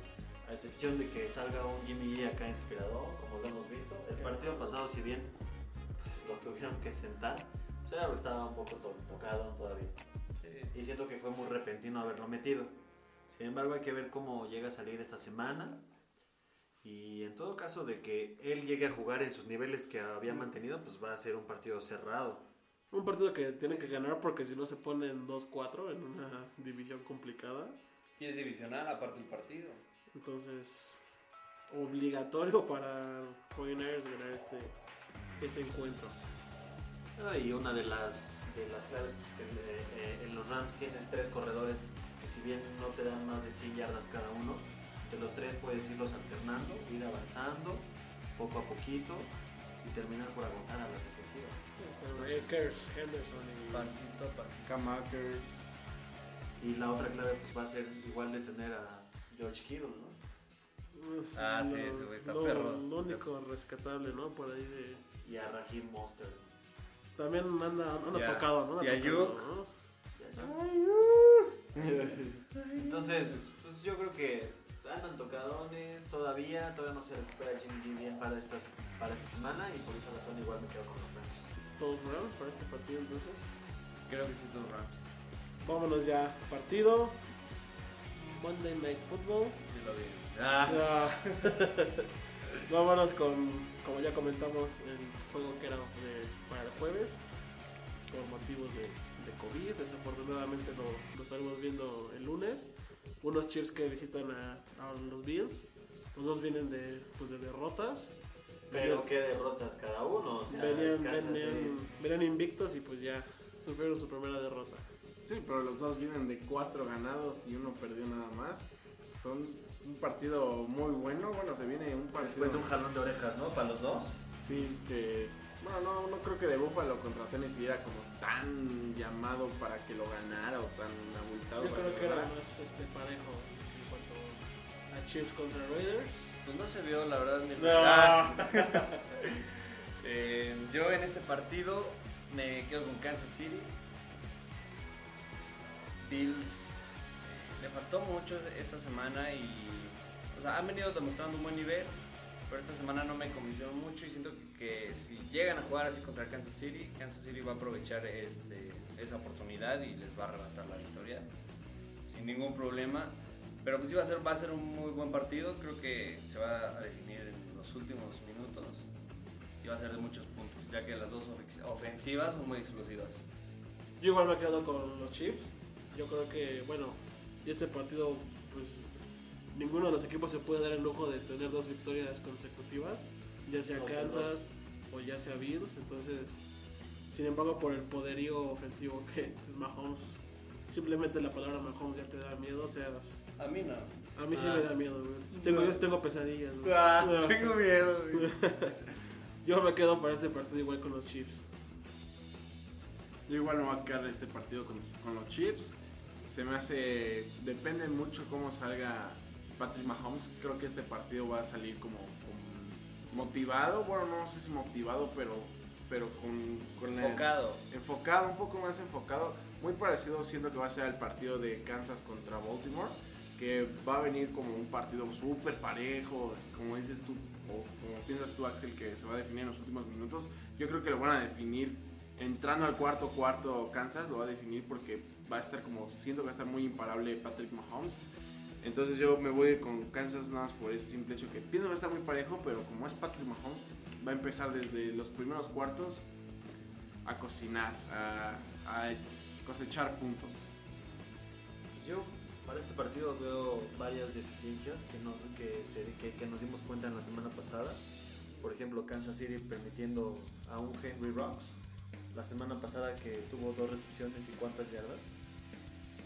a excepción de que salga un Jimmy G acá inspirador, como lo hemos visto. El partido pasado, si bien pues, lo tuvieron que sentar, pues era estaba un poco to- tocado todavía. Y siento que fue muy repentino haberlo metido. Sin embargo, hay que ver cómo llega a salir esta semana. Y en todo caso de que él llegue a jugar en sus niveles que había mantenido, pues va a ser un partido cerrado. Un partido que tienen que ganar porque si no se ponen 2-4 en una división complicada. Y es divisional, aparte del partido. Entonces, obligatorio [laughs] para 49ers ganar este, este encuentro. Ah, Y una de las, de las claves pues, que eh, eh, en los Rams tienes tres corredores que si bien no te dan más de 100 yardas cada uno, de los tres puedes irlos alternando, ir avanzando poco a poquito y terminar por agotar a las defensivas. Akers, Henderson y Pasito pasito. Y la otra clave pues, va a ser igual de tener a George Kittle, ¿no? Uf, Ah, sí, lo- ese güey está lo- perro. Lo único rescatable, ¿no? Por ahí de... Y a Raheem Mostert. También anda, anda Ya. tocado, ¿no? Anda Y tocado. ¿no? [laughs] Entonces, pues yo creo que andan tocadones todavía, todavía no se recupera Jimmy G bien para esta, para esta semana y por esa razón igual me quedo con los Rams. Todos Rams para este partido entonces. Creo que sí, los Rams. Vámonos ya. Partido. Monday Night Football. Sí lo vi. Ah. Vámonos [laughs] con, como ya comentamos, el juego que era de- para el jueves, por motivos de, de COVID. Desafortunadamente lo, lo estaremos viendo el lunes. Unos Chiefs que visitan a, a los Bills. Los dos vienen de, pues, de derrotas. Pero qué derrotas cada uno, o sea, venían, venían- venían invictos y pues ya sufrieron su primera derrota. Sí, pero los dos vienen de cuatro ganados y uno perdió nada más. Son un partido muy bueno. Bueno, se viene un partido. Después de un jalón de orejas, ¿no? Para los dos. Sí, que. Bueno, no, no creo que de Buffalo contra Tennessee era como tan llamado para que lo ganara o tan abultado. Yo para creo que era ganara. más este, parejo en cuanto a Chiefs contra Raiders. pues no se vio, la verdad, ni No. [laughs] Eh, yo en este partido me quedo con Kansas City. Bills le faltó mucho esta semana y o sea, han venido demostrando un buen nivel, pero esta semana no me convencieron mucho y siento que, que si llegan a jugar así contra Kansas City, Kansas City va a aprovechar este, esa oportunidad y les va a arrebatar la victoria sin ningún problema. Pero pues sí va a ser, va a ser un muy buen partido, creo que se va a definir en los últimos minutos y va a ser de muchos puntos, ya que las dos ofe- ofensivas son muy explosivas. Yo igual me quedo con los Chiefs. Yo creo que, bueno, este partido, pues ninguno de los equipos se puede dar el lujo de tener dos victorias consecutivas, ya sea No, Kansas o ya sea Bills. Entonces, sin embargo, por el poderío ofensivo [laughs] que es Mahomes, simplemente la palabra Mahomes ya te da miedo. O sea, A mí no. a mí sí Ah. me da miedo, güey. Tengo, yo tengo pesadillas, güey. Ah, [laughs] No. tengo miedo, güey. [laughs] Yo me quedo para este partido igual con los Chiefs. Yo igual me voy a quedar este partido con, con los Chiefs. Se me hace. Depende mucho cómo salga Patrick Mahomes. Creo que este partido va a salir como, como motivado. Bueno, no sé si motivado, pero, pero con, con Enfocado. enfocado, un poco más enfocado. Muy parecido, siento que va a ser el partido de Kansas contra Baltimore. Que va a venir como un partido súper parejo, como dices tú, o como piensas tú, Axel, que se va a definir en los últimos minutos. Yo creo que lo van a definir entrando al cuarto cuarto Kansas, lo va a definir porque va a estar como, siento que va a estar muy imparable Patrick Mahomes. Entonces yo me voy a ir con Kansas nada más por ese simple hecho que pienso que va a estar muy parejo, pero como es Patrick Mahomes, va a empezar desde los primeros cuartos a cocinar, a, cosechar puntos. Yo para este partido veo varias deficiencias que, no, que, se- que nos dimos cuenta en la semana pasada. Por ejemplo, Kansas City permitiendo a un Henry Rocks. La semana pasada que tuvo dos recepciones y cuántas yardas.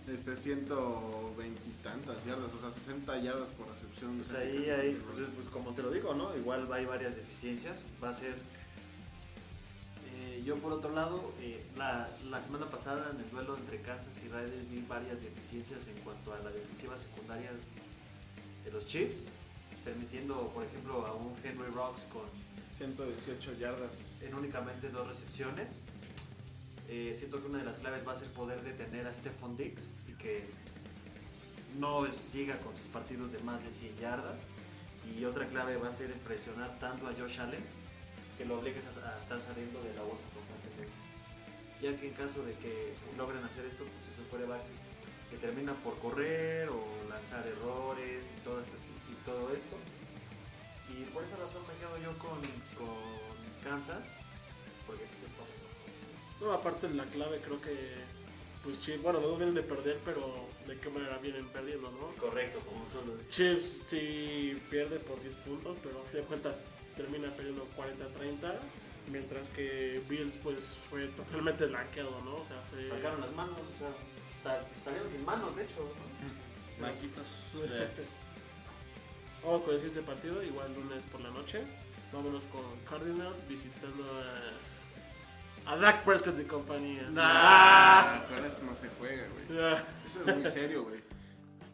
Este, 120 y tantas yardas, o sea, 60 yardas por recepción. Pues ahí, ahí pues, pues como te lo digo, ¿no? Igual hay varias deficiencias. Va a ser. eh, yo, por otro lado, eh, la, la semana pasada en el duelo entre Kansas y Raiders vi varias deficiencias en cuanto a la defensiva secundaria de los Chiefs, permitiendo, por ejemplo, a un Henry Rocks con 118 yardas. en únicamente dos recepciones. Eh, siento que una de las claves va a ser poder detener a Stephon Diggs y que no siga con sus partidos de más de 100 yardas. Y otra clave va a ser presionar tanto a Josh Allen que lo obligues a, estar saliendo de la bolsa constantemente. Ya que en caso de que logren hacer esto, pues es un quarterback que termina por correr o lanzar errores y todo esto. Y por esa razón me quedo yo con, con Kansas, porque se pone. No, aparte la clave creo que, pues Chiefs, bueno, dos vienen de perder, pero de qué manera vienen perdiendo, ¿no? Correcto, como tú lo dices. Chiefs sí pierde por 10 puntos, pero a fin de cuentas termina perdiendo 40-30, mientras que Bills pues fue totalmente blanqueado, ¿no? O sea, fue... Sacaron las manos, o sea, sal- salieron sin manos, de hecho. ¿no? Maquitos. [laughs] Vamos con el siguiente partido, igual lunes por la noche. Vámonos con Cardinals visitando a, a Dak Prescott y compañía. Ah, con eso no se juega, güey. Ah. Eso es muy serio, güey.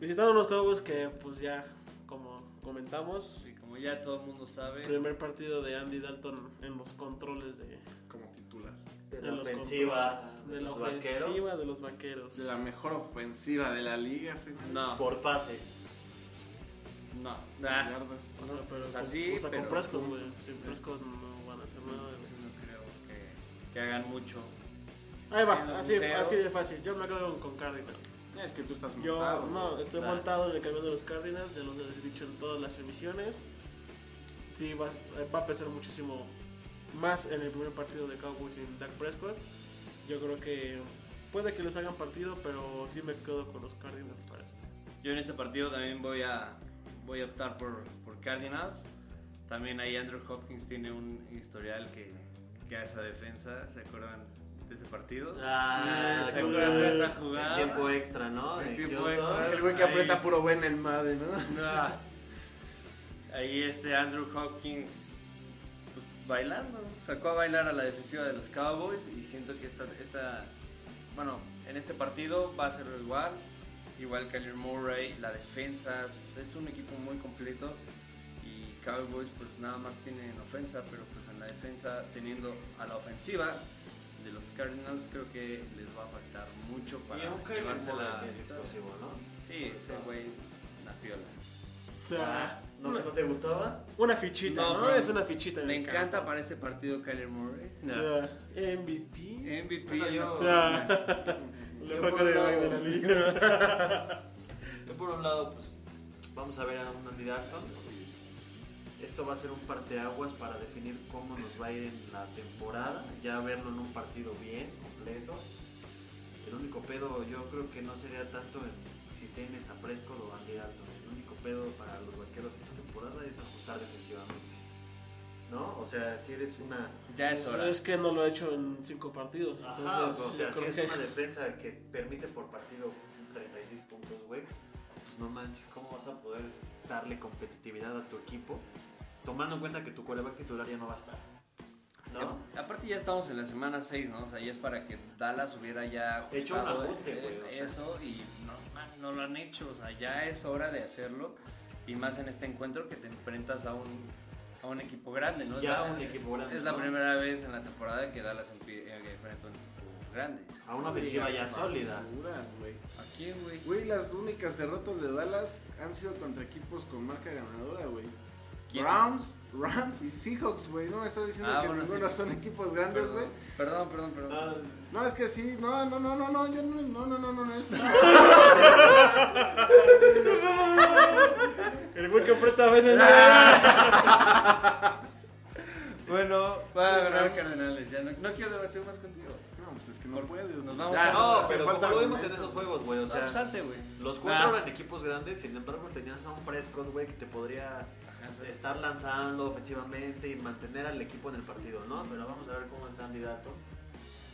Visitando unos Cowboys que pues ya, como comentamos, Sí, como ya todo el mundo sabe, primer partido de Andy Dalton en los controles de, Como titular. De de la los ofensiva, controles, de, de la los ofensiva vaqueros, de los vaqueros. De la mejor ofensiva de la liga, sí. no, por pase. no. Ah, Yardas. O sea, pero O sea, con, sí, o sea, con Prescott, güey. Sin Prescott no que, hagan mucho. Ahí va, así, así de fácil. Yo me quedo con Cardinals. Es que tú estás Yo montado. no, estoy Claro. montado en el camión de los Cardinals, ya los he dicho en todas las emisiones. Sí, va, va a pesar muchísimo más en el primer partido de Cowboys sin Dak Prescott. Yo creo que puede que les hagan partido, pero sí me quedo con los Cardinals para este. Yo en este partido también voy a, voy a optar por, por Cardinals. También ahí Andrew Hopkins tiene un historial que, que a esa defensa, ¿se acuerdan de ese partido? Ah, Sí, ¿Se sí, acuerdan de güey. esa jugada? tiempo extra, ¿no? El tiempo extra. El güey que Ahí. aprieta puro B en el madre, ¿no? Ah. Ahí este Andrew Hopkins pues bailando, sacó a bailar a la defensiva de los Cowboys y siento que esta, esta bueno, en este partido va a ser igual, igual que Kyler Murray, la defensa es un equipo muy completo y Cowboys pues nada más tienen ofensa, pero pues la defensa teniendo a la ofensiva de los Cardinals creo que les va a faltar mucho para llevarse la es explosivo, ¿no? Sí, ese güey, la piola. Ah, ¿No, ¿No te gustaba? Una fichita, No, Es una fichita. Me encanta campo. para este partido Kyler Murray. No. MVP. MVP. Bueno, yo-. [laughs] Yo por un de lado- la liga. [laughs] Yo por un lado, pues vamos a ver a un Andy Dalton. Esto va a ser un parteaguas para definir cómo nos va a ir en la temporada. Ya verlo en un partido bien, completo. El único pedo yo creo que no sería tanto en si tienes a Prescott o Andy Dalton. El único pedo para los vaqueros esta temporada es ajustar defensivamente. ¿No? O sea, si eres una Ya es hora. Es que no lo he hecho en cinco partidos. Ajá, entonces, o sea, si es que- una defensa que permite por partido 36 puntos, güey, pues no manches, ¿cómo vas a poder darle competitividad a tu equipo? Tomando en cuenta que tu coreback titular ya no va a estar. ¿No? Aparte ya estamos en la semana 6, ¿no? O sea, ya es para que Dallas hubiera ya Hecho un ajuste, eh, güey, o sea. Eso y no, man, no lo han hecho. O sea, ya es hora de hacerlo. Y más en este encuentro que te enfrentas a un, a un equipo grande, ¿no? Es Ya la- un equipo grande, Es la ¿no? primera vez en la temporada que Dallas eh, enfrenta a un equipo grande. A una ofensiva ya sólida. Güey. ¿A quién, güey? Güey, las únicas derrotas de Dallas han sido contra equipos con marca ganadora, güey. ¿Quién? Rams, Rams y Seahawks, güey. No me estás diciendo Ah, que bueno, ninguno sí. son equipos grandes, güey. Perdón, perdón, perdón. Ah, No, es que sí, no, no, no, no, no, yo no, no, no, no, no, no, esto- El güey que aprieta a veces. [laughs] Bueno, va a ganar Cardenales. Ya no, no quiero debatir más contigo. No, pues es que no Por- puedes. nos güey. vamos Ya, a- no, hace pero como lo vimos en esos juegos, güey, o sea, salte, güey. los cuatro Ah. eran equipos grandes, sin embargo tenías a un Prescott, güey, que te podría estar lanzando ofensivamente y mantener al equipo en el partido, ¿no? Pero vamos a ver cómo está Andy Dalton.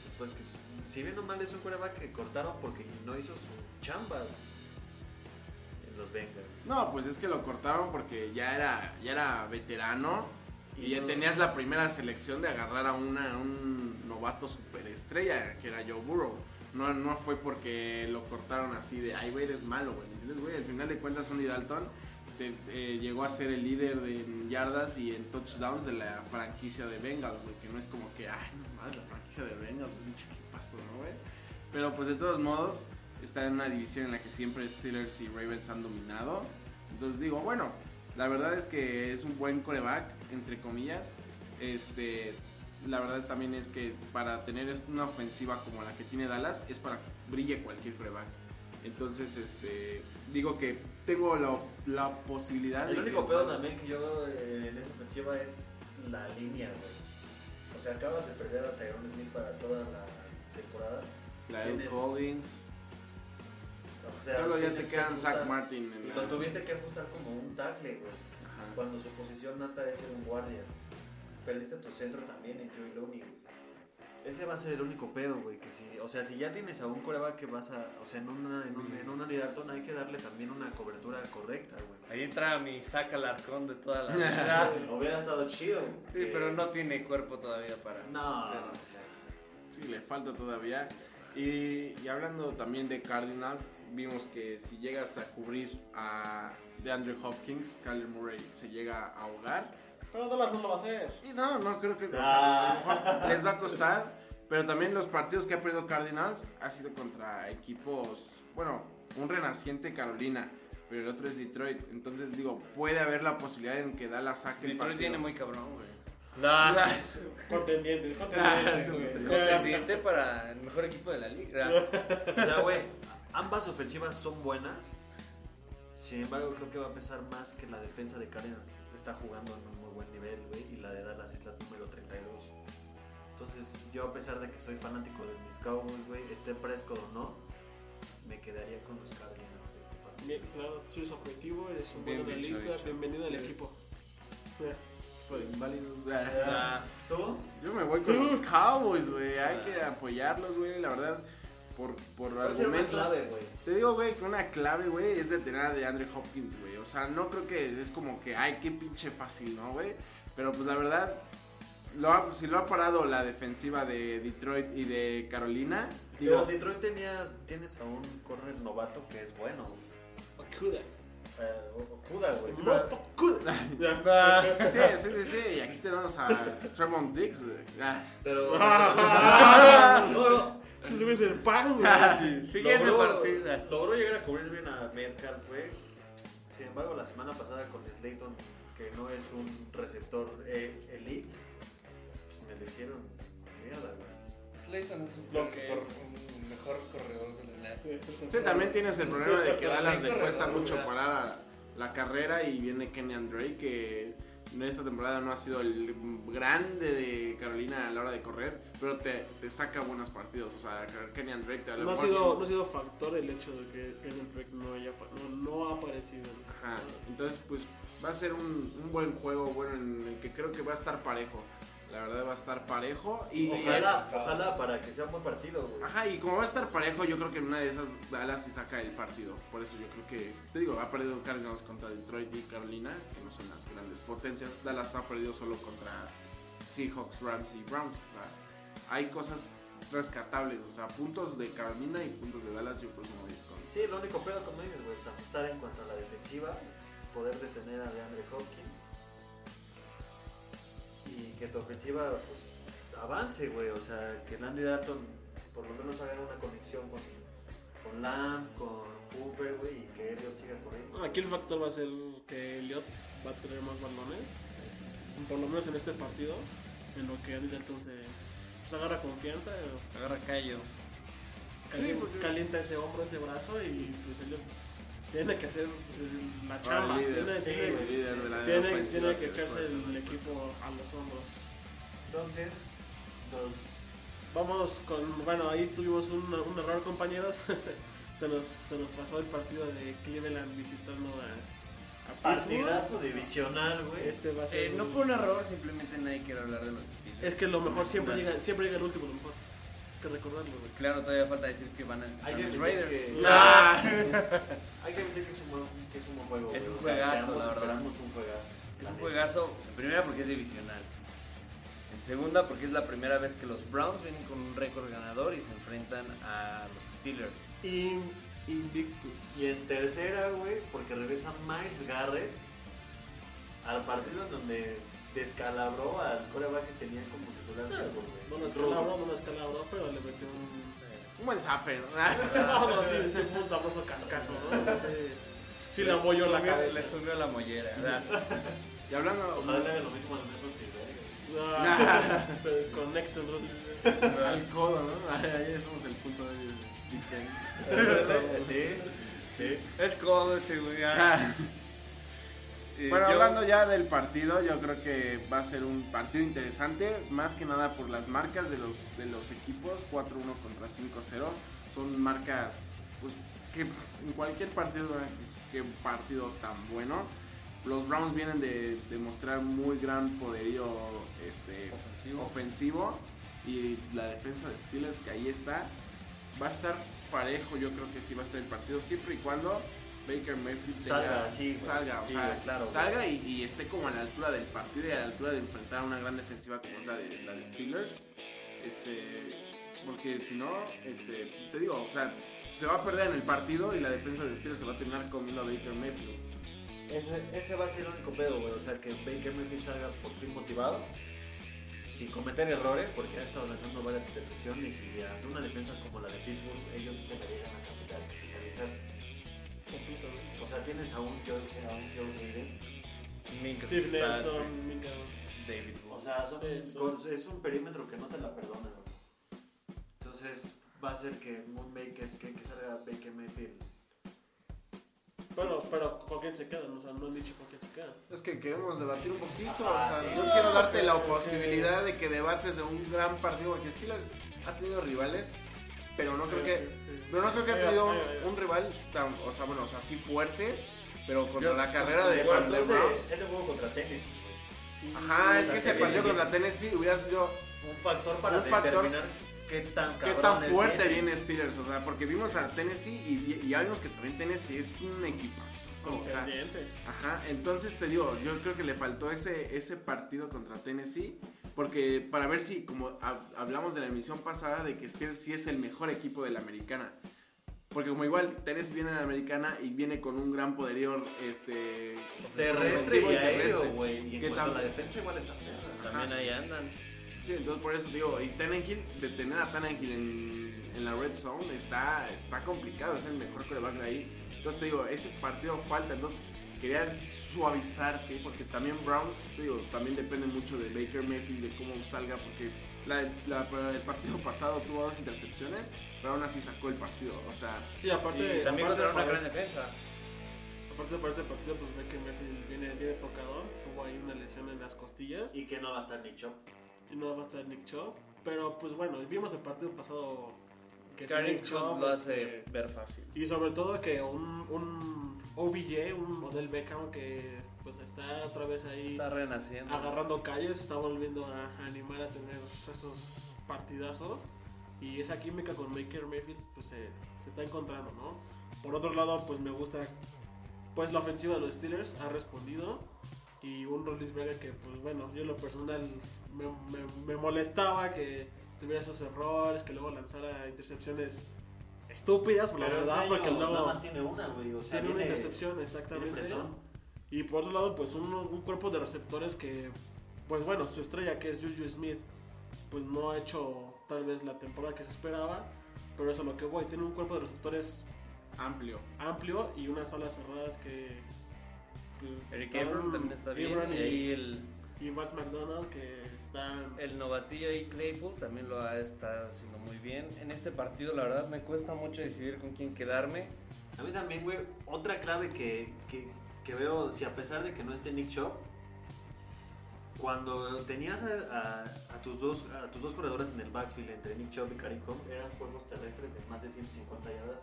Después que, pues, si bien o mal es un quarterback que cortaron porque no hizo su chamba en los Bengals. No, pues es que lo cortaron porque ya era, ya era veterano y ya tenías la primera selección de agarrar a, un novato superestrella, que era Joe Burrow. No, no fue porque lo cortaron así de, ay, güey, eres malo, güey. ¿me ¿Entiendes, güey? Al final de cuentas, Andy Dalton eh, llegó a ser el líder de yardas y en touchdowns de la franquicia de Bengals, güey. Que no es como que, ay, no más, la franquicia de Bengals, pinche pasó, ¿no, güey? Pero pues de todos modos, está en una división en la que siempre Steelers y Ravens han dominado. Entonces digo, bueno, la verdad es que es un buen coreback, entre comillas. Este, la verdad también es que para tener una ofensiva como la que tiene Dallas es para que brille cualquier coreback. Entonces, este, digo que tengo la, la posibilidad El de único pedo también que yo veo eh, en esa ofensiva es la línea, güey. O sea, acabas de perder a Tyrone Smith para toda la temporada. La tienes- Collins. O sea, Solo ya te que quedan Zach ajustar- Martin en Y la- lo tuviste que ajustar como un tackle, güey. Ajá. Cuando su posición nata es ser un guardia. Perdiste tu centro también en Joey Looney. güey. Ese va a ser el único pedo, güey. Que si, o sea, si ya tienes a un coreback que vas a. O sea, en, una, en, un, en un Andy Dalton hay que darle también una cobertura correcta, güey. Ahí entra mi saca arcón de toda la [laughs] vida. Hubiera estado chido. Sí, que- pero no tiene cuerpo todavía para No, hacerlo. o sea, Sí, le falta todavía. Y, y hablando también de Cardinals, vimos que si llegas a cubrir a DeAndre Hopkins, Kyler Murray se llega a ahogar. Pero Dallas no lo va a hacer. Y no, no creo que o sea, Ah. a lo mejor les va a costar. Pero también los partidos que ha perdido Cardinals ha sido contra equipos, bueno, un renaciente Carolina, pero el otro es Detroit. Entonces digo, puede haber la posibilidad en que Dallas saque el Detroit partido. tiene muy cabrón, güey. Contendiente, Ah, contendiente. güey. Es contendiente para el mejor equipo de la liga. [laughs] o sea, güey, ambas ofensivas son buenas. Sin embargo, creo que va a pesar más que la defensa de Cardinals está jugando en un muy buen nivel, güey, y la de Dallas es la número 32. Entonces, yo a pesar de que soy fanático de mis Cowboys, güey, esté Prescott o no, me quedaría con los Cardinals de este partido. Bien, claro, tú eres objetivo, eres un buen Bien analista, dicho. bienvenido al equipo. Por inválidos. [laughs] Ah, ¿Tú? Yo me voy con los [laughs] Cowboys, güey. Hay que apoyarlos, güey. La verdad, por, por argumentos. clave, güey. Te digo, güey, que una clave, güey, es de tener a DeAndre Hopkins, güey. O sea, no creo que es como que, ay, qué pinche fácil, ¿no, güey? Pero pues la verdad, lo ha- si lo ha parado la defensiva de Detroit y de Carolina, Pero digo, Detroit tenías, tienes a un corner novato que es bueno. Okuda. Eh, Okuda, güey. Sí, sí, sí, sí, y aquí tenemos a Tremont Diggs, güey. Ah. Pero. Ah. no, no. Ese güey [laughs] es el pan, güey. Siguiente logró, partida. logró llegar a cubrir bien a Metcalf, güey. sin embargo, la semana pasada con Slayton, que no es un receptor eh, elite, pues me lo hicieron mierda, güey. Slayton es un, Lo que- un mejor corredor de la NFL. Sí, también tienes el problema de que [laughs] Dallas le cuesta mucho parar a la carrera y viene Kenyan Drake que esta temporada no ha sido el grande de Carolina a la hora de correr, pero te, te saca buenos partidos. O sea, Kenyan Drake te No ha, sido, tiene- no ha sido factor el hecho de que Kenyon Drake no, haya, no, no ha aparecido. Ajá, entonces pues va a ser un, un buen juego, bueno, en el que creo que va a estar parejo. La verdad va a estar parejo y... Ojalá, ojalá para que sea un buen partido, güey. Ajá, y como va a estar parejo, yo creo que en una de esas Dallas sí saca el partido. Por eso yo creo que, te digo, ha perdido Cardinals contra Detroit y Carolina, que no son las grandes potencias. Dallas ha perdido solo contra Seahawks, Rams y Browns. O sea, hay cosas rescatables, o sea, puntos de Carolina y puntos de Dallas, yo por eso me voy con... Sí, lo único pedo, como dices, güey, es ajustar en cuanto a la defensiva, poder detener a DeAndre Hopkins y que tu ofensiva pues avance, güey. O sea, que Landy Dalton por lo menos haga una conexión con, con Lamb, con Cooper, güey, y que Elliot siga corriendo. Aquí el factor va a ser que Elliot va a tener más balones, por lo menos en este partido, en lo que Andy Dalton se pues, agarra confianza, Agarra callo. cali- Sí, porque- calienta ese hombro, ese brazo y pues Elliot tiene que hacer pues, la Ah, chamba, líder, tiene, sí, tiene- güey, líder de la tiene- que echarse el equipo a los hombros. Entonces, Vamos con, bueno, ahí tuvimos un, un error compañeros, [laughs] se, nos, se nos pasó el partido de Cleveland visitando a, partidazo divisional, güey. Este va a ser Eh, no fue un error, simplemente nadie quiere hablar de los Steelers. Es que lo mejor siempre llega, siempre llega el último, lo mejor. Que recordarlo, güey. Claro, todavía falta decir que van a Hay que los admitir Raiders. que- Ah. [laughs] Hay que admitir que es un buen, que es un buen juego. Es güey. un O sea, que juegazo, la verdad. esperamos un juegazo. Es un juegazo, en primera porque es divisional. En segunda porque es la primera vez que los Browns vienen con un récord ganador y se enfrentan a los Steelers. In- Invictus. Y en tercera, güey, porque regresa Miles Garrett al partido en donde descalabró al coreback que tenía como titular de No güey. lo escalabró, no escalabró, pero le metió un... Un buen zapper. [laughs] No, [laughs] no, sí, sí fue un sabroso cascazo, ¿no? Sí, sí le apoyó la cabeza. Le subió la mollera. [laughs] y hablando... Ojalá le haga lo mismo a Neto que Ah, se conectan los... al codo, ¿no? Ahí somos el punto de. Sí, sí. es cómodo ese güey. Bueno, yo- hablando ya del partido, yo creo que va a ser un partido interesante, más que nada por las marcas de los, de los equipos, 4-1 contra 5-0. Son marcas, pues, que en cualquier partido, qué partido tan bueno. Los Browns vienen de demostrar muy gran poderío este, Ofensivo. ofensivo y la defensa de Steelers, que ahí está, va a estar parejo. Yo creo que sí va a estar el partido, siempre y cuando Baker Mayfield tenga- Salga, sí, salga, o sea, claro, salga y, y esté como a la altura del partido y a la altura de enfrentar a una gran defensiva como es la de, la de Steelers. Este, porque si no, este, te digo, o sea, se va a perder en el partido y la defensa de Steelers se va a terminar comiendo a Baker Mayfield. Ese, ese va a ser el único pedo, güey. O sea, que Baker Mayfield salga por fin motivado, sin cometer errores, porque ha estado lanzando varias intercepciones y ante una defensa como la de Pittsburgh, ellos sí te la llegan a O sea, tienes a un George, a un George Hayden. Minka Steve Fitzpatrick, Nelson, Minka... David O Moore. sea, son- Sí, sí. con- es un perímetro que no te la perdona, güey. Entonces, va a ser que, Moon Baker, que, que salga Baker Mayfield. Pero, pero, ¿con quién se quedan? O sea, no han dicho con quién se quedan. Es que queremos debatir un poquito, Ah, o sea, sí. no quiero darte la posibilidad de que debates de un gran partido, porque Steelers ha tenido rivales, pero no creo que, pero no creo que ha tenido un, un rival tan, o sea, bueno, o sea, sí fuertes, pero contra la carrera de, de ese, ese juego contra Tennessee, güey. Ajá, es que ese partido contra Tennessee hubiera sido Un factor para Un factor- determinar qué tan qué tan fuerte viene. viene Steelers, o sea, porque vimos a Tennessee y, y ya vimos que también Tennessee es un equipo. O sea. Ajá, entonces te digo, yo creo que le faltó ese, ese partido contra Tennessee, porque para ver si, como hab- hablamos de la emisión pasada, de que Steelers sí es el mejor equipo de la americana. Porque como igual Tennessee viene de la americana y viene con un gran poderío este, Terrestre y aéreo, terrestre. güey. Y en la defensa, igual está perra. También ahí andan. Sí, entonces por eso digo, y Tannehill, de tener a Tannehill en, en la red zone está, está complicado, es el mejor coreback de ahí. Entonces te digo, ese partido falta, entonces quería suavizarte, porque también Browns, digo, también depende mucho de Baker Mayfield, de cómo salga, porque la- la- el partido pasado tuvo dos intercepciones, pero aún así sacó el partido. O sea, Sí, aparte, Y también aparte contra una gran este- defensa. Aparte para este partido, pues Baker Mayfield viene, viene tocador, tuvo ahí una lesión en las costillas Y que no va a estar Nick Chop. y no va a estar Nick Chubb. Pero pues bueno, vimos el partido pasado que Karim Chubb, lo este, hace ver fácil. Y sobre todo que un, un OBJ, un model Beckham que pues está otra vez ahí Está renaciendo. agarrando calles, está volviendo a animar a tener esos partidazos. Y esa química con Baker Mayfield pues se, se está encontrando, ¿no? Por otro lado, pues me gusta pues la ofensiva de los Steelers ha respondido y un Roethlisberger que pues bueno, yo en lo personal me, me- me molestaba que tuviera esos errores, que luego lanzara intercepciones estúpidas, por la Pero verdad, este porque luego nada más tiene una, güey. O sea, tiene una viene- intercepción exactamente. Y por otro lado, pues un, un cuerpo de receptores que, pues bueno, su estrella que es Juju Smith, pues no ha hecho tal vez la temporada que se esperaba, pero eso es a lo que voy. Tiene un cuerpo de receptores amplio. amplio y unas alas cerradas que... Pues, Eric Ebron también está bien. Ebron Y y, el, y McDonald que están... el novatillo ahí Claypool también lo ha estado haciendo muy bien. En este partido la verdad me cuesta mucho decidir con quién quedarme. A mí también, güey, otra clave que, que, que veo, si a pesar de que no esté Nick Chop, cuando tenías a, a- a tus dos, a tus dos corredores en el backfield entre Nick Chop y Hunt, eran juegos terrestres de más de 150 yardas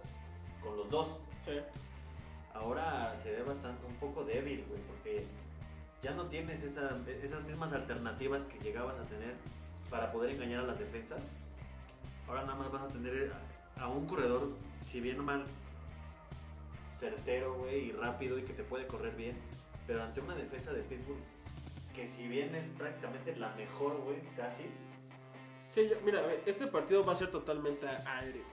con los dos. Sí. Ahora se ve bastante un poco débil, güey, porque ya no tienes esa- esas mismas alternativas que llegabas a tener para poder engañar a las defensas. Ahora nada más vas a tener a, a un corredor, si bien o mal, certero, güey, y rápido y que te puede correr bien, pero ante una defensa de Pittsburgh que si bien es prácticamente la mejor, güey, casi, Sí, yo- mira, este partido va a ser totalmente aéreo.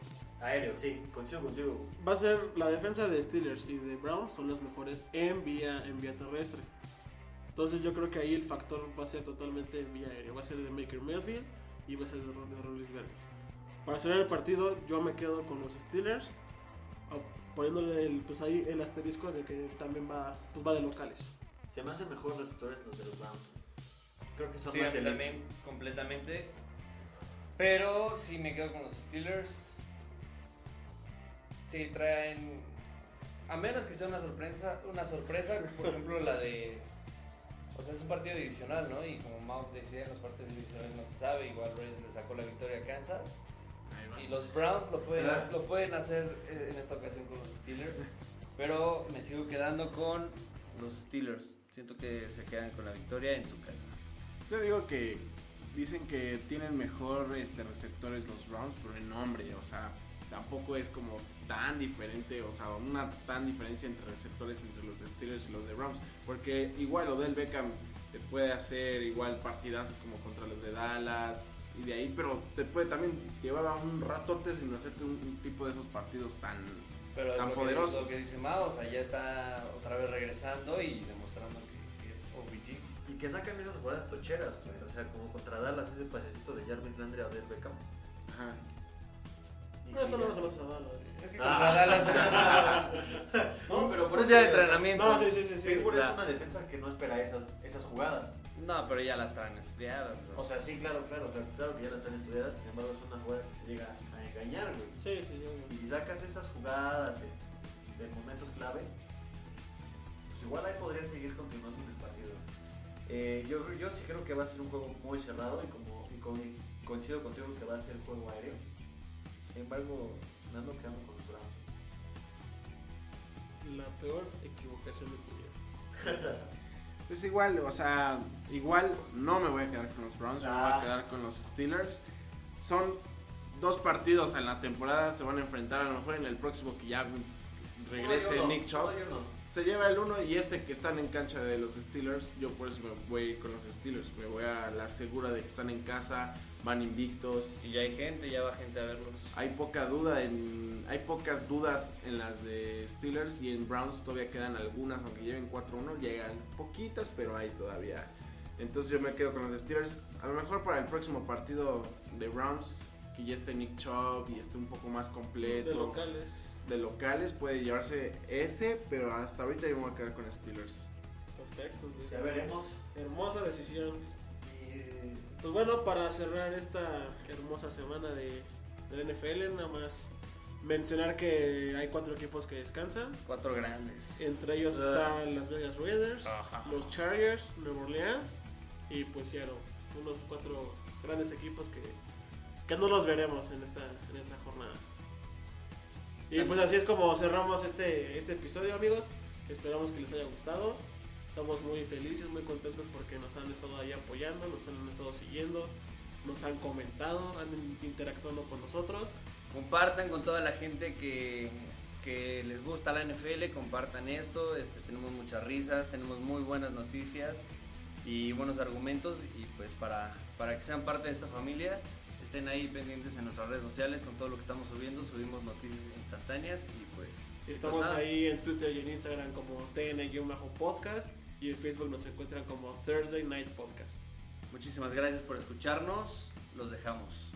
aéreo, sí, coincido contigo. Va a ser la defensa de Steelers y de Browns son las mejores en vía, en vía terrestre. Entonces yo creo que ahí el factor va a ser totalmente en vía aérea. Va a ser de Maker Mayfield y va a ser de, Ro- de Roethlisberger. Para cerrar el partido yo me quedo con los Steelers. o- Poniéndole el, pues ahí el asterisco de que también va, pues va de locales. Se me hacen mejor receptores los de los Browns. Creo que son Sí, más también completamente. Pero sí me quedo con los Steelers. Sí, traen. A menos que sea una sorpresa, una sorpresa, por ejemplo la de. O sea, es un partido divisional, ¿no? Y como Mao decía, en los partidos divisionales no se sabe. Igual Raiders le sacó la victoria a Kansas. Y los Browns lo pueden, lo pueden hacer en esta ocasión con los Steelers. Pero me sigo quedando con los Steelers. Siento que se quedan con la victoria en su casa. Yo digo que dicen que tienen mejor este, receptores los Browns, pero en nombre, o sea, tampoco es como tan diferente, o sea, una tan diferencia entre receptores entre los de Steelers y los de Browns, porque igual Odell Beckham te puede hacer igual partidazos como contra los de Dallas y de ahí, pero te puede también llevaba un ratote sin hacerte un, un tipo de esos partidos tan Pero es Tan poderosos. lo que dice Mao, o sea, ya está otra vez regresando y demostrando que, que es OBG. Y que sacan esas jugadas tocheras, güey. O sea, como contra Dallas, ese pasecito de Jarvis Landry a Odell Beckham. ajá. Pero eso que no se los dado. Es que Ah. contra Dallas [laughs] No, pero por es eso. ya de entrenamiento. No, sí, sí, sí. sí. Pittsburgh es una defensa que no espera esas, esas jugadas. No, pero ya las traen estudiadas. ¿no? O sea, sí, claro, claro, claro, claro que ya las están estudiadas. Sin embargo, es una jugada que te llega a engañar, güey. Sí, sí, yo- Y si sacas esas jugadas de, de momentos clave, pues igual ahí podrías seguir continuando en el partido. Eh, yo, yo sí creo que va a ser un juego muy cerrado y como y co- y coincido contigo que va a ser juego aéreo. Sin embargo, me ando quedando con los Browns. la peor equivocación de tu vida. [laughs] Pues igual, o sea, igual no me voy a quedar con los Browns, me voy Ah. a quedar con los Steelers. Son dos partidos en la temporada, se van a enfrentar a lo mejor en el próximo que ya regrese Nick Chubb. Se lleva el uno y este que están en cancha de los Steelers, yo por eso me voy con los Steelers, me voy a la segura de que están en casa, van invictos. Y ya hay gente, ya va gente a verlos. Hay poca duda en hay pocas dudas en las de Steelers y en Browns todavía quedan algunas, aunque lleven 4-1, llegan poquitas, pero hay todavía. Entonces yo me quedo con los Steelers. A lo mejor para el próximo partido de Browns que ya esté Nick Chubb y esté un poco más completo. De locales. De locales puede llevarse ese, pero hasta ahorita yo me voy a quedar con Steelers. Perfecto. Ya veremos. Hermosa decisión. Y Pues bueno, para cerrar esta hermosa semana de, de la NFL, nada más mencionar que hay cuatro equipos que descansan. Cuatro grandes. Entre ellos Ah. están las Vegas Raiders, Ajá. los Chargers, Nueva Orleans y pues Seattle. Unos cuatro grandes equipos que, que no los veremos en esta, en esta jornada. Y pues así es como cerramos este, este episodio amigos. Esperamos que les haya gustado. Estamos muy felices, muy contentos porque nos han estado ahí apoyando, nos han estado siguiendo, nos han comentado, han interactuado con nosotros. Compartan con toda la gente que, que les gusta la NFL, compartan esto, este, tenemos muchas risas, tenemos muy buenas noticias y buenos argumentos y pues para, para que sean parte de esta familia estén ahí pendientes en nuestras redes sociales con todo lo que estamos subiendo, subimos noticias instantáneas y pues, Estamos pues nada. ahí en Twitter y en Instagram como TN-podcast y en Facebook nos encuentran como Thursday Night Podcast. Muchísimas gracias por escucharnos, los dejamos.